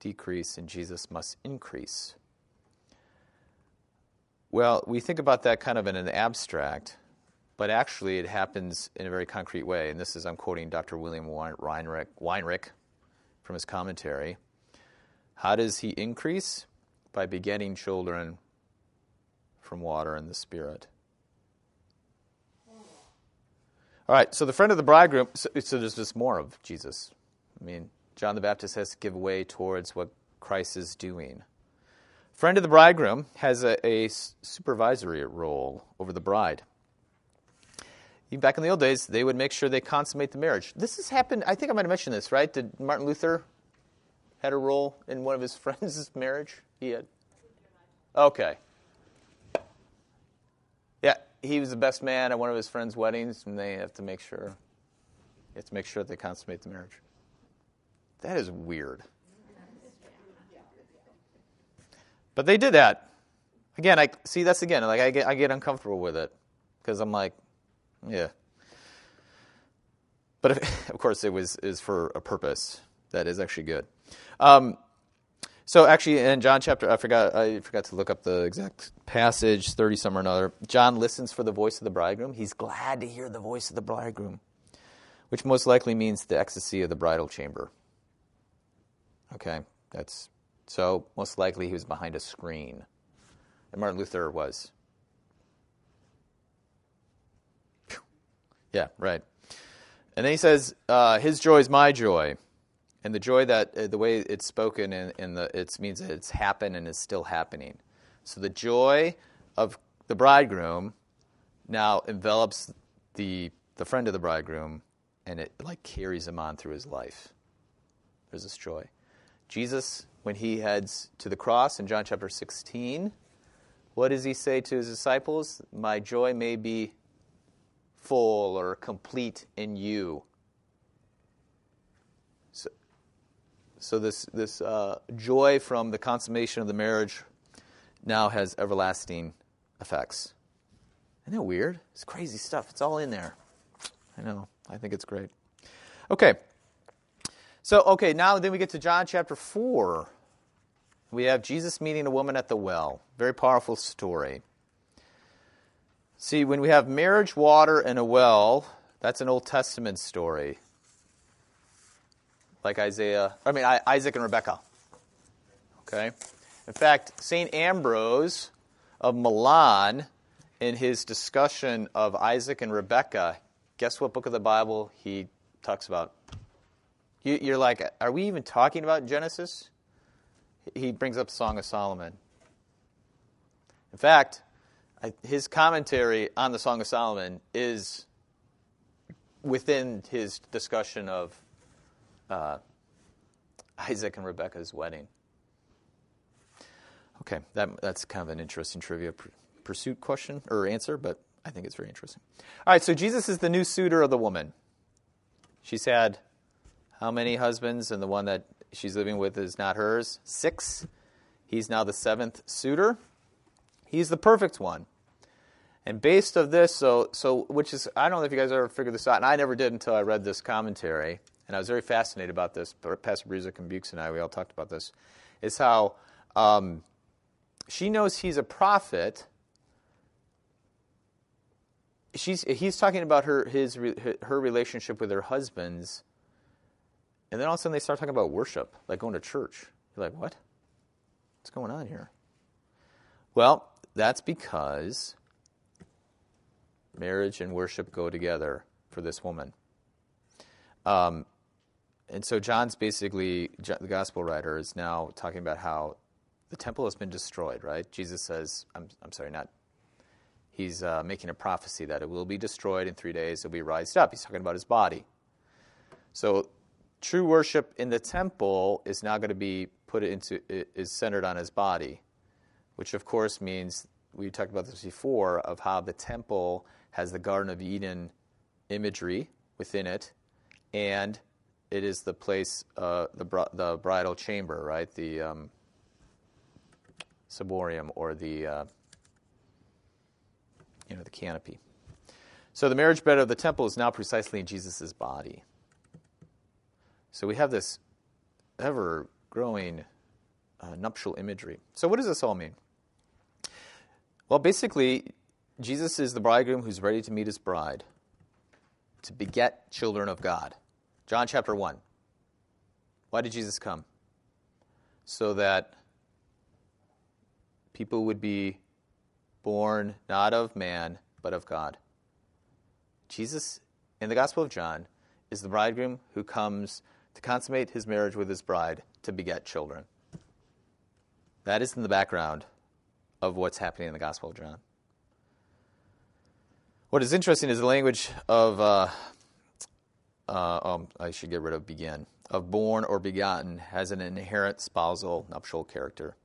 decrease and Jesus must increase. Well, we think about that kind of in an abstract, but actually it happens in a very concrete way. And this is, I'm quoting Dr. William Weinrich, Weinrich from his commentary. How does he increase? By begetting children from water and the Spirit. All right, so the friend of the bridegroom, so, so, there's just more of Jesus. I mean, John the Baptist has to give way towards what Christ is doing. Friend of the bridegroom has a, a supervisory role over the bride. Even back in the old days, they would make sure they consummate the marriage. This has happened, I think I might have mentioned this, right? Did Martin Luther had a role in one of his (laughs) friends' marriage? He had. Okay Yeah, he was the best man at one of his friends' weddings, and they have to make sure, you have to make sure that they consummate the marriage. That is weird. But they did that. Again, I see that's again like I get I get uncomfortable with it because I'm like, yeah. But if, (laughs) of course, it was is for a purpose that is actually good. Um, so actually, in John chapter, I forgot I forgot to look up the exact passage, thirty some or another. John listens for the voice of the bridegroom. He's glad to hear the voice of the bridegroom, which most likely means the ecstasy of the bridal chamber. Okay, that's so most likely he was behind a screen, and Martin Luther was. Yeah, right. And then he says, uh, "His joy is my joy." And the joy that uh, the way it's spoken in, in the it means that it's happened and is still happening. So the joy of the bridegroom now envelops the the friend of the bridegroom and it like carries him on through his life. There's this joy. Jesus, when he heads to the cross in John chapter 16, what does he say to his disciples? My joy may be full or complete in you. So this, this uh, joy from the consummation of the marriage now has everlasting effects. Isn't that weird? It's crazy stuff. It's all in there. I know. I think it's great. Okay. So, okay, now then we get to John chapter 4. We have Jesus meeting a woman at the well. Very powerful story. See, when we have marriage, water, and a well, that's an Old Testament story. Like Isaiah, I mean, Isaac and Rebekah. Okay? In fact, St. Ambrose of Milan, in his discussion of Isaac and Rebekah, guess what book of the Bible he talks about? You're like, are we even talking about Genesis? He brings up Song of Solomon. In fact, his commentary on the Song of Solomon is within his discussion of uh, Isaac and Rebekah's wedding. Okay, that, that's kind of an interesting trivia pursuit question or answer, but I think it's very interesting. All right, so Jesus is the new suitor of the woman. She's had how many husbands, and the one that she's living with is not hers? Six. He's now the seventh suitor. He's the perfect one. And based of this, so so which is I don't know if you guys ever figured this out, and I never did until I read this commentary, and I was very fascinated about this. Pastor Bruzik and Bukes and I, we all talked about this, is how um, she knows he's a prophet. She's, he's talking about her, his, her relationship with her husbands, and then all of a sudden they start talking about worship, like going to church. You're like, what? What's going on here? Well, that's because marriage and worship go together for this woman. Um, and so John's basically, the gospel writer is now talking about how the temple has been destroyed, right? Jesus says, I'm, I'm sorry, not, he's uh, making a prophecy that it will be destroyed in three days, it'll be raised up. He's talking about his body. So true worship in the temple is now going to be put into, is centered on his body, which of course means, we talked about this before, of how the temple has the Garden of Eden imagery within it, and it is the place, uh, the, the bridal chamber, right? The, um, ciborium or the uh, you know the canopy. So the marriage bed of the temple is now precisely in Jesus' body. So we have this ever growing uh, nuptial imagery. So what does this all mean? Well, basically, Jesus is the bridegroom who's ready to meet his bride to beget children of God. John chapter 1. Why did Jesus come? So that people would be born not of man, but of God. Jesus, in the Gospel of John, is the bridegroom who comes to consummate his marriage with his bride to beget children. That is in the background of what's happening in the Gospel of John. What is interesting is the language of, uh, uh, oh, I should get rid of begin, of born or begotten has an inherent spousal nuptial character.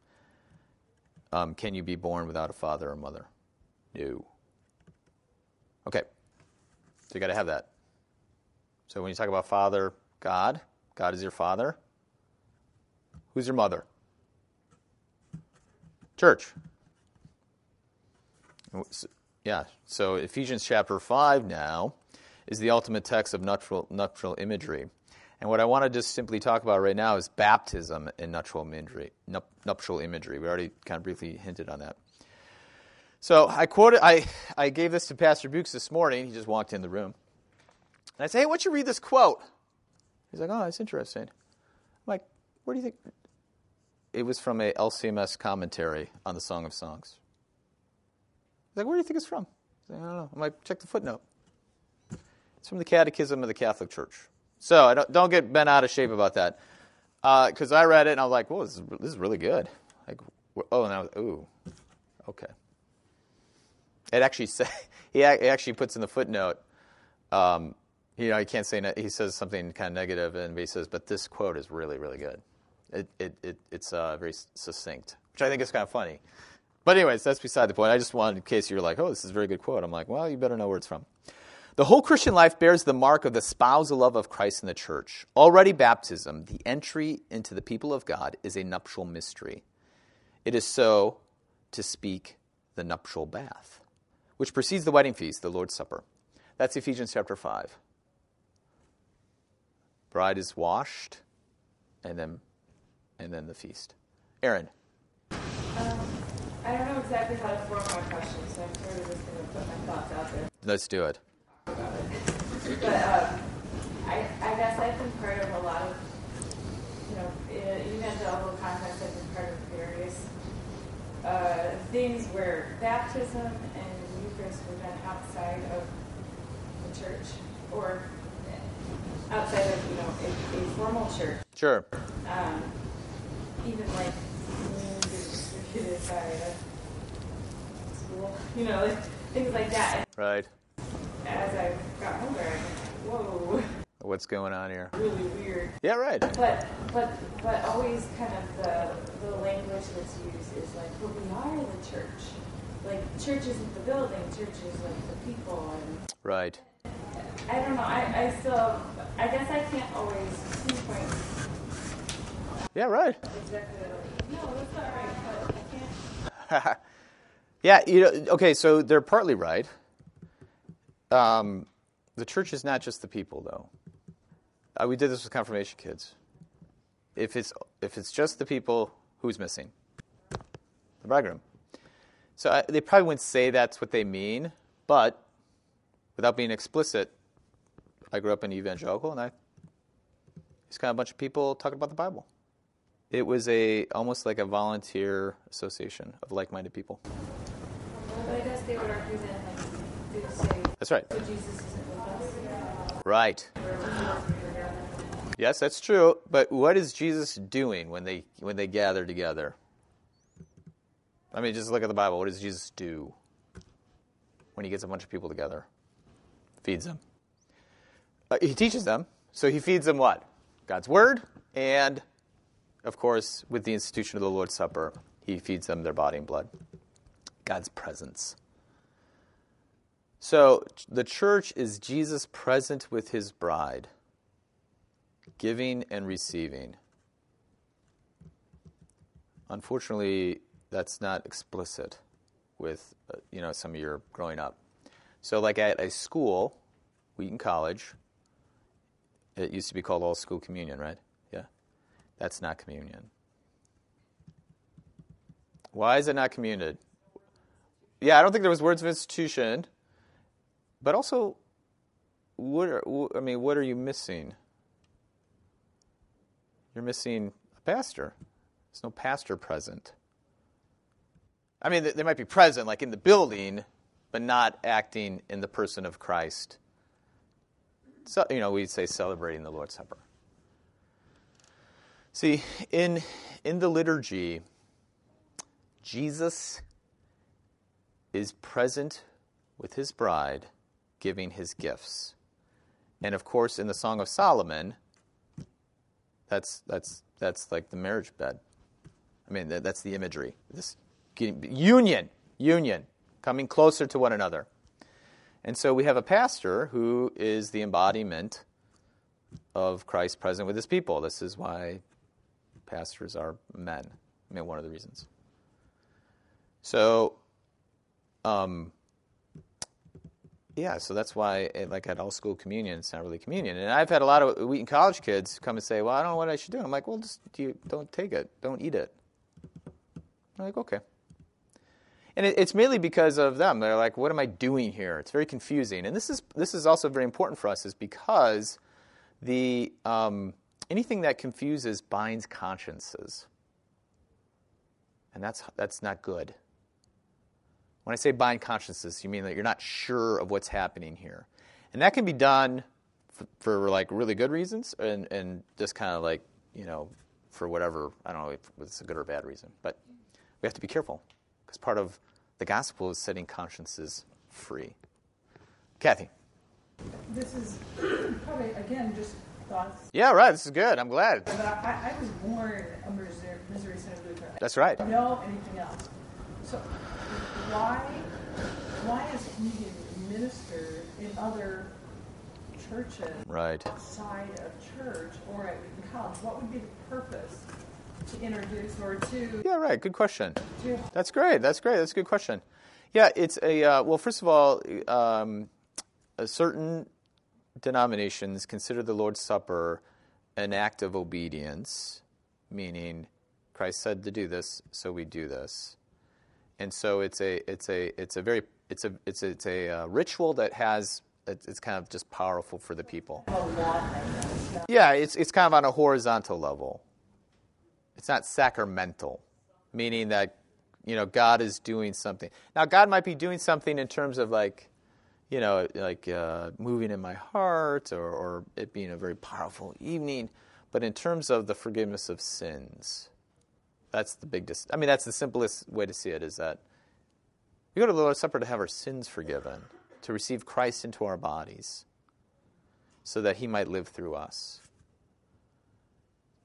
Um, can you be born without a father or mother? No. Okay. So you got to have that. So when you talk about father, God, God is your father. Who's your mother? Church. Yeah. So Ephesians chapter 5 now is the ultimate text of nuptial, imagery. And what I want to just simply talk about right now is baptism in nuptial imagery. Nuptial imagery. We already kind of briefly hinted on that. So I quoted, I, I gave this to Pastor Bukes this morning. He just walked in the room. And I said, hey, why don't you read this quote? He's like, oh, that's interesting. I'm like, where do you think? It was from a LCMS commentary on the Song of Songs. He's like, where do you think it's from? Like, I don't know. I'm like, check the footnote. It's from the Catechism of the Catholic Church. So don't, don't get bent out of shape about that. Because uh, I read it and I was like, "Whoa, this is, this is really good." Like, oh, and I was, ooh, okay. It actually (laughs) say he actually puts in the footnote. Um, you know, he can't say he says something kind of negative, and he says, "But this quote is really, really good. It, it, it it's uh, very succinct, which I think is kind of funny." But anyways, that's beside the point. I just wanted, in case you're like, "Oh, this is a very good quote," I'm like, "Well, you better know where it's from." The whole Christian life bears the mark of the spousal love of Christ in the church. Already, baptism, the entry into the people of God, is a nuptial mystery. It is so, to speak, the nuptial bath, which precedes the wedding feast, the Lord's Supper. That's Ephesians chapter 5 bride is washed, and then and then the feast. Erin. Um, I don't know exactly how to form my question, so I'm sort of just going to put my thoughts out there. Let's do it. But um, I, I guess I've been part of a lot of, you know, in evangelical context, I've been part of various uh, things where baptism and Eucharist were done outside of the church or outside of you know a, a formal church. Sure. Um, even like distributed by a school, you know, like, things like that. Right. As I got older, whoa, What's going on here? really weird. Yeah, right. But but but always kind of the the language that's used is like, but we are the church. Like church isn't the building, church is like the people and Right. I don't know. I, I still, I guess I can't always pinpoint Yeah, right. exactly. No, that's not right. But I can't. (laughs) Yeah, you know, okay, so they're partly right. Um, the church is not just the people, though. Uh, we did this with confirmation kids. If it's if it's just the people, who's missing? The bridegroom. So I, they probably wouldn't say that's what they mean, but without being explicit, I grew up in evangelical, and I it's kind of a bunch of people talking about the Bible. It was a almost like a volunteer association of like-minded people. But I guess they would argue then, like, to say, That's right. Right. Yes, that's true. But what is Jesus doing when they when they gather together? I mean, just look at the Bible. What does Jesus do when he gets a bunch of people together? Feeds them. Uh, he teaches them. So he feeds them what? God's word, and of course, with the institution of the Lord's Supper, he feeds them their body and blood. God's presence. So the church is Jesus present with his bride giving and receiving. Unfortunately, that's not explicit with uh, you know some of your growing up. So, like at a school, Wheaton College, it used to be called all school communion, right? Yeah, that's not communion. Why is it not communion? Yeah, I don't think there was words of institution, but also, what are, I mean, what are you missing? You're missing a pastor. There's no pastor present. I mean, they might be present, like in the building, but not acting in the person of Christ. So, you know, we'd say celebrating the Lord's Supper. See, in, in the liturgy, Jesus is present with his bride, giving his gifts. And of course, in the Song of Solomon, that's that's that's like the marriage bed. I mean, that's the imagery. This union, union, coming closer to one another. And so we have a pastor who is the embodiment of Christ present with his people. This is why pastors are men. I mean, one of the reasons. So, um, yeah, so that's why, like at all school communion, it's not really communion. And I've had a lot of Wheaton College kids come and say, "Well, I don't know what I should do." I'm like, "Well, just do don't take it, don't eat it." I'm like, "Okay." And it, it's mainly because of them. They're like, "What am I doing here?" It's very confusing. And this is this is also very important for us, is because the um, anything that confuses binds consciences, and that's that's not good. When I say bind consciences, you mean that you're not sure of what's happening here. And that can be done for, for like really good reasons and, and just kind of like, you know, for whatever, I don't know if it's a good or bad reason. But we have to be careful because part of the gospel is setting consciences free. Kathy. This is (clears throat) probably, again, just thoughts. Yeah, right. This is good. I'm glad. But I, I was born a Missouri Synod Lutheran. That's right. I know anything else. So why, why is he ministered in other churches Right. outside of church or at Wheaton College? What would be the purpose to introduce or to, Yeah, right. Good question. to That's great. That's great. That's a good question. Yeah, it's a uh, well. First of all, um, a certain denominations consider the Lord's Supper an act of obedience, meaning Christ said to do this, so we do this, and so it's a it's a it's a very it's a it's a, it's a uh, ritual that has it's, kind of just powerful for the people. Yeah, it's it's kind of on a horizontal level. It's not sacramental, meaning that you know God is doing something. Now God might be doing something in terms of like you know like uh, moving in my heart or, or it being a very powerful evening, but in terms of the forgiveness of sins, that's the big. Dis- I mean, that's the simplest way to see it. Is that we go to the Lord's Supper to have our sins forgiven, to receive Christ into our bodies, so that He might live through us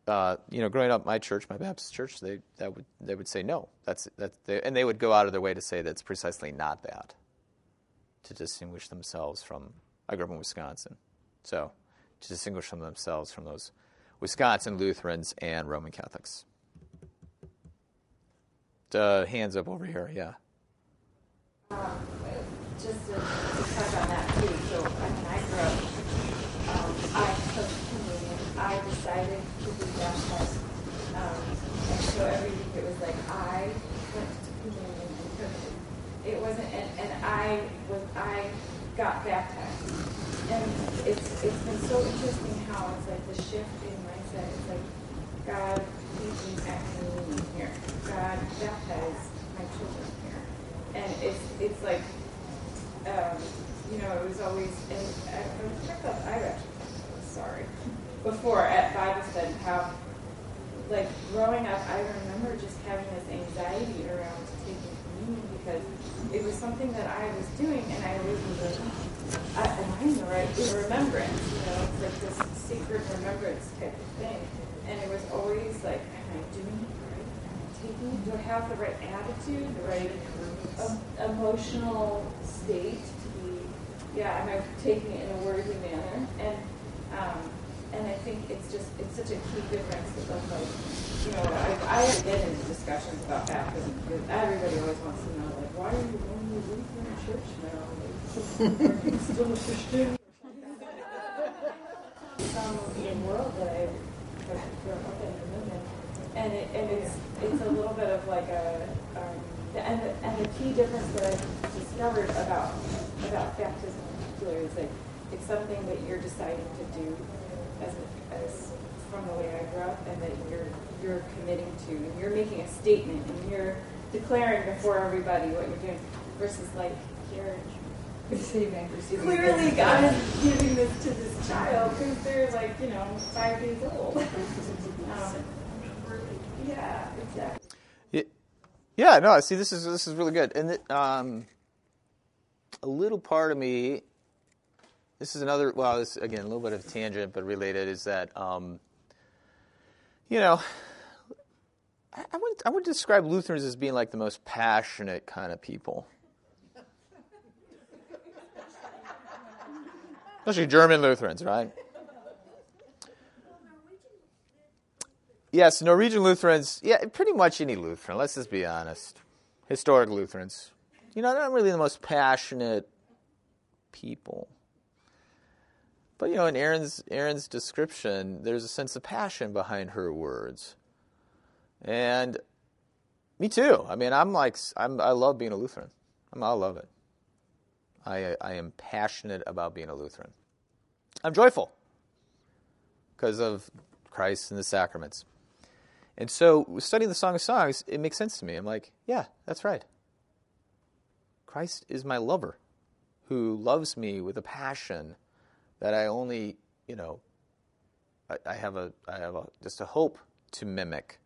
uh, you know, growing up, my church, my Baptist church, they that would they would say no. That's that, they, and they would go out of their way to say that's precisely not that. To distinguish themselves from, I grew up in Wisconsin, so to distinguish from themselves from those Wisconsin Lutherans and Roman Catholics. Uh, hands up over here, yeah. just to, to touch on that too. So I mean, I grew up. Um, I took communion. I decided to be baptized, um, and so every week it was like I went to communion and took it. It wasn't, and, and I was I got baptized, and it's it's been so interesting how it's like the shift in mindset. It's like God teaching at communion here. God baptized my children here, and it's it's like um, you know, it was always, and I, I checked out, I actually, sorry, before at Bible study, how, like, growing up, I remember just having this anxiety around taking communion because it was something that I was doing, and I always was like, I, am I the right remembrance? You know, it's like this secret remembrance type of thing. And it was always like, am I doing it right? Taking? Do I have the right attitude, the right um, emotional state to be, yeah, am I taking it in a worthy manner? And um, and I think it's just it's such a key difference of like, you know, I, I have been in discussions about baptism because everybody always wants to know like, why are you going to Lutheran church now? Like, are you still a Christian? (laughs) Some world that I have grown up in, and, and it and it's it's a little bit of like a um, and the, and the key difference that I've discovered about about baptism in particular is like it's something that you're deciding to do as, as from the way I grew up, and that you're you're committing to, and you're making a statement, and you're declaring before everybody what you're doing, versus like here. receiving? Clearly, God is giving this child because they're like, you know, five days old. (laughs) Um, yeah, exactly. Yeah, yeah, no. See, this is this is really good, and it, um, a little part of me. This is another. Well, this again a little bit of a tangent, but related is that um, you know, I, I would I would describe Lutherans as being like the most passionate kind of people. Especially German Lutherans, right? Yes, Norwegian Lutherans, yeah, pretty much any Lutheran, let's just be honest. Historic Lutherans. You know, they're not really the most passionate people. But you know, in Erin's Erin's description, there's a sense of passion behind her words. And me too. I mean, I'm like I'm I love being a Lutheran. I'm, I love it. I I am passionate about being a Lutheran. I'm joyful because of Christ and the sacraments. And so, studying the Song of Songs, it makes sense to me. I'm like, yeah, that's right. Christ is my lover who loves me with a passion that I only, you know, I, I have a, I have a, just a hope to mimic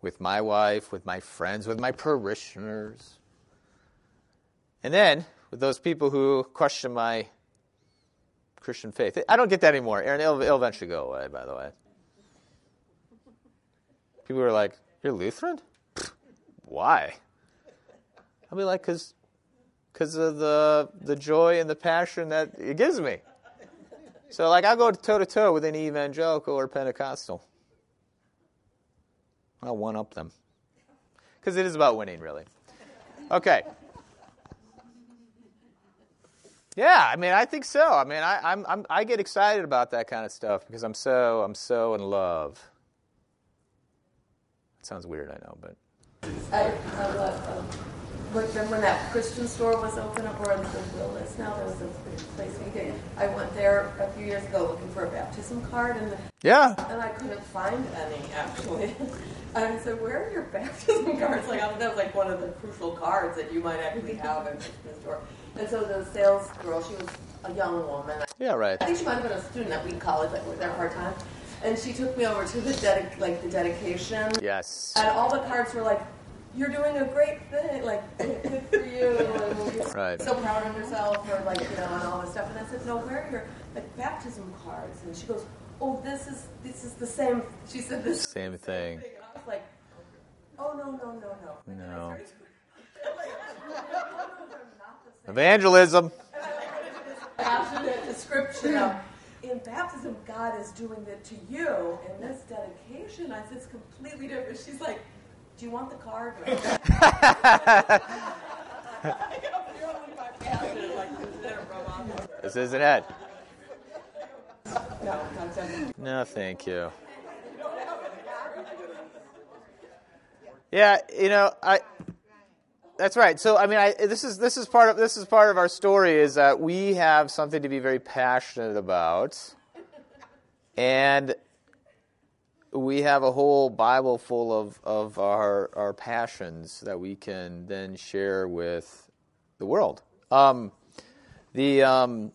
with my wife, with my friends, with my parishioners. And then, with those people who question my Christian faith. I don't get that anymore, Erin. It'll, it'll eventually go away, by the way. People are like, You're Lutheran? Why? I'll be like, Because because of the, the joy and the passion that it gives me. So, like, I'll go toe to toe with any evangelical or Pentecostal. I'll one up them. Because it is about winning, really. Okay. Yeah, I mean, I think so. I mean, I, I'm, I'm, I get excited about that kind of stuff because I'm so, I'm so in love. It sounds weird, I know, but. I, I love, um, when, when that Christian store was open up where the Goodwill is now, there was a place we could, I went there a few years ago looking for a baptism card and, Yeah. and I couldn't find any actually. (laughs) And I said, where are your (laughs) baptism cards? Like, that was like one of the crucial cards that you might actually have at the Christian store. And so the sales girl, she was a young woman. Yeah, right. I think she might have been a student at Wheaton College, like worked there part time. And she took me over to the dedic- like the dedication. Yes. And all the cards were like, "You're doing a great thing, like good for you." And Right. So proud of yourself, or like you know, and all this stuff. And I said, "No, where are your like baptism cards?" And she goes, "Oh, this is this is the same." She said this. Same thing. I was like, "Oh no, no, no, no." No. Not the same. Evangelism. passionate description of in baptism God is doing it to you. In this dedication, I said it's completely different. She's like, Do you want the card? (laughs) This isn't it. no. No, thank you. Yeah, you know, I. That's right. So, I mean, I, this is this is part of this is part of our story is that we have something to be very passionate about, and we have a whole Bible full of of our our passions that we can then share with the world. Um, the um,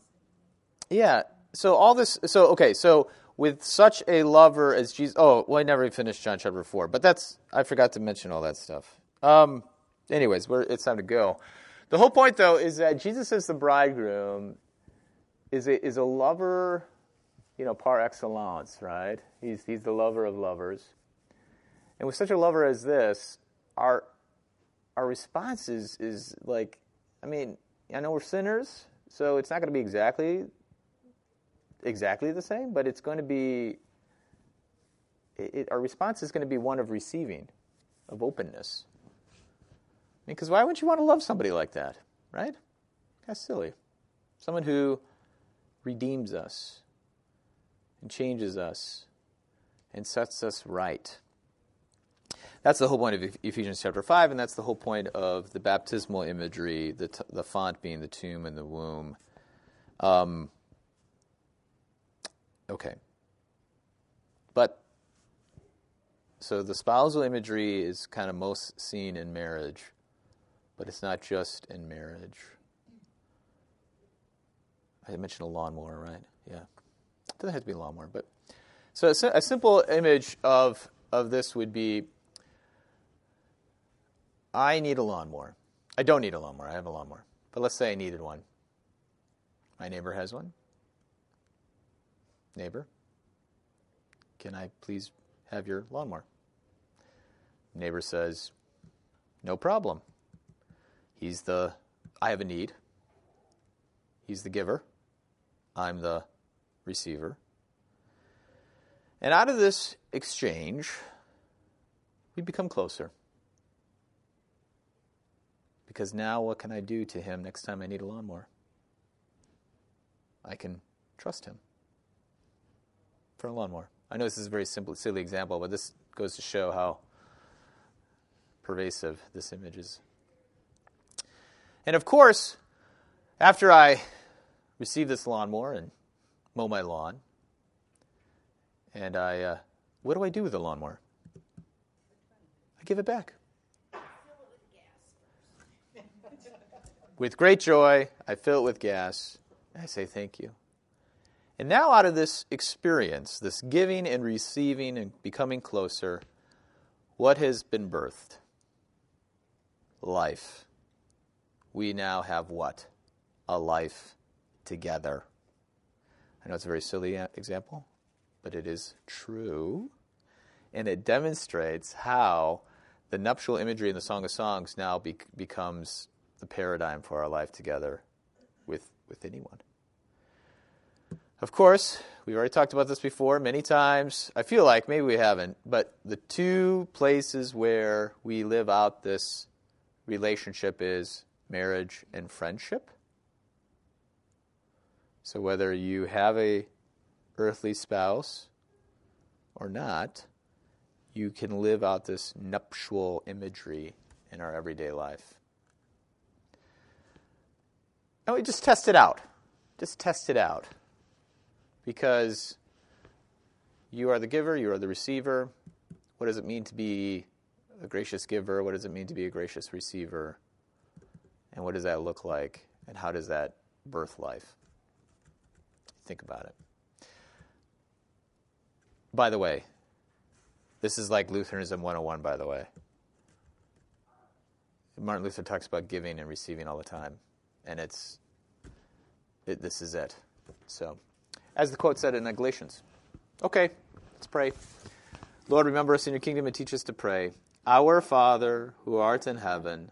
yeah. So all this. So okay. So with such a lover as Jesus. Oh, well, I never finished John chapter four, but that's I forgot to mention all that stuff. Um, anyways, it's time to go. The whole point, though, is that Jesus as the bridegroom is a is a lover, you know, par excellence, right? He's he's the lover of lovers, and with such a lover as this, our our response is is like, I mean, I know we're sinners, so it's not going to be exactly exactly the same, but it's going to be. It, our response is going to be one of receiving, of openness. Because why wouldn't you want to love somebody like that, right? That's silly. Someone who redeems us and changes us and sets us right. That's the whole point of Ephesians chapter 5, and that's the whole point of the baptismal imagery, the, t- the font being the tomb and the womb. Um, okay. But, so the spousal imagery is kind of most seen in marriage, but it's not just in marriage. I mentioned a lawnmower, right? Yeah. It doesn't have to be a lawnmower, but. So a, a simple image of, of this would be I need a lawnmower. I don't need a lawnmower. I have a lawnmower. But let's say I needed one. My neighbor has one. Neighbor, can I please have your lawnmower? Neighbor says, No problem. He's the, I have a need. He's the giver. I'm the receiver. And out of this exchange, we become closer. Because now, what can I do to him next time I need a lawnmower? I can trust him for a lawnmower. I know this is a very simple, silly example, but this goes to show how pervasive this image is. And of course, after I receive this lawnmower and mow my lawn, and I, uh, what do I do with the lawnmower? I give it back. With great joy, I fill it with gas, and I say thank you. And now, out of this experience, this giving and receiving and becoming closer, what has been birthed? Life. We now have what? A life together. I know it's a very silly uh, example, but it is true. And it demonstrates how the nuptial imagery in the Song of Songs now be- becomes the paradigm for our life together with, with anyone. Of course, we've already talked about this before many times. I feel like maybe we haven't, but the two places where we live out this relationship is marriage and friendship. So whether you have a earthly spouse or not, you can live out this nuptial imagery in our everyday life. And we just test it out. Just test it out because you are the giver, you are the receiver. What does it mean to be a gracious giver? What does it mean to be a gracious receiver? And what does that look like? And how does that birth life? Think about it. By the way, this is like Lutheranism 101, by the way. Martin Luther talks about giving and receiving all the time. And it's, it, this is it. So as the quote said in Galatians. Okay, let's pray. Lord, remember us in your kingdom and teach us to pray. Our Father, who art in heaven,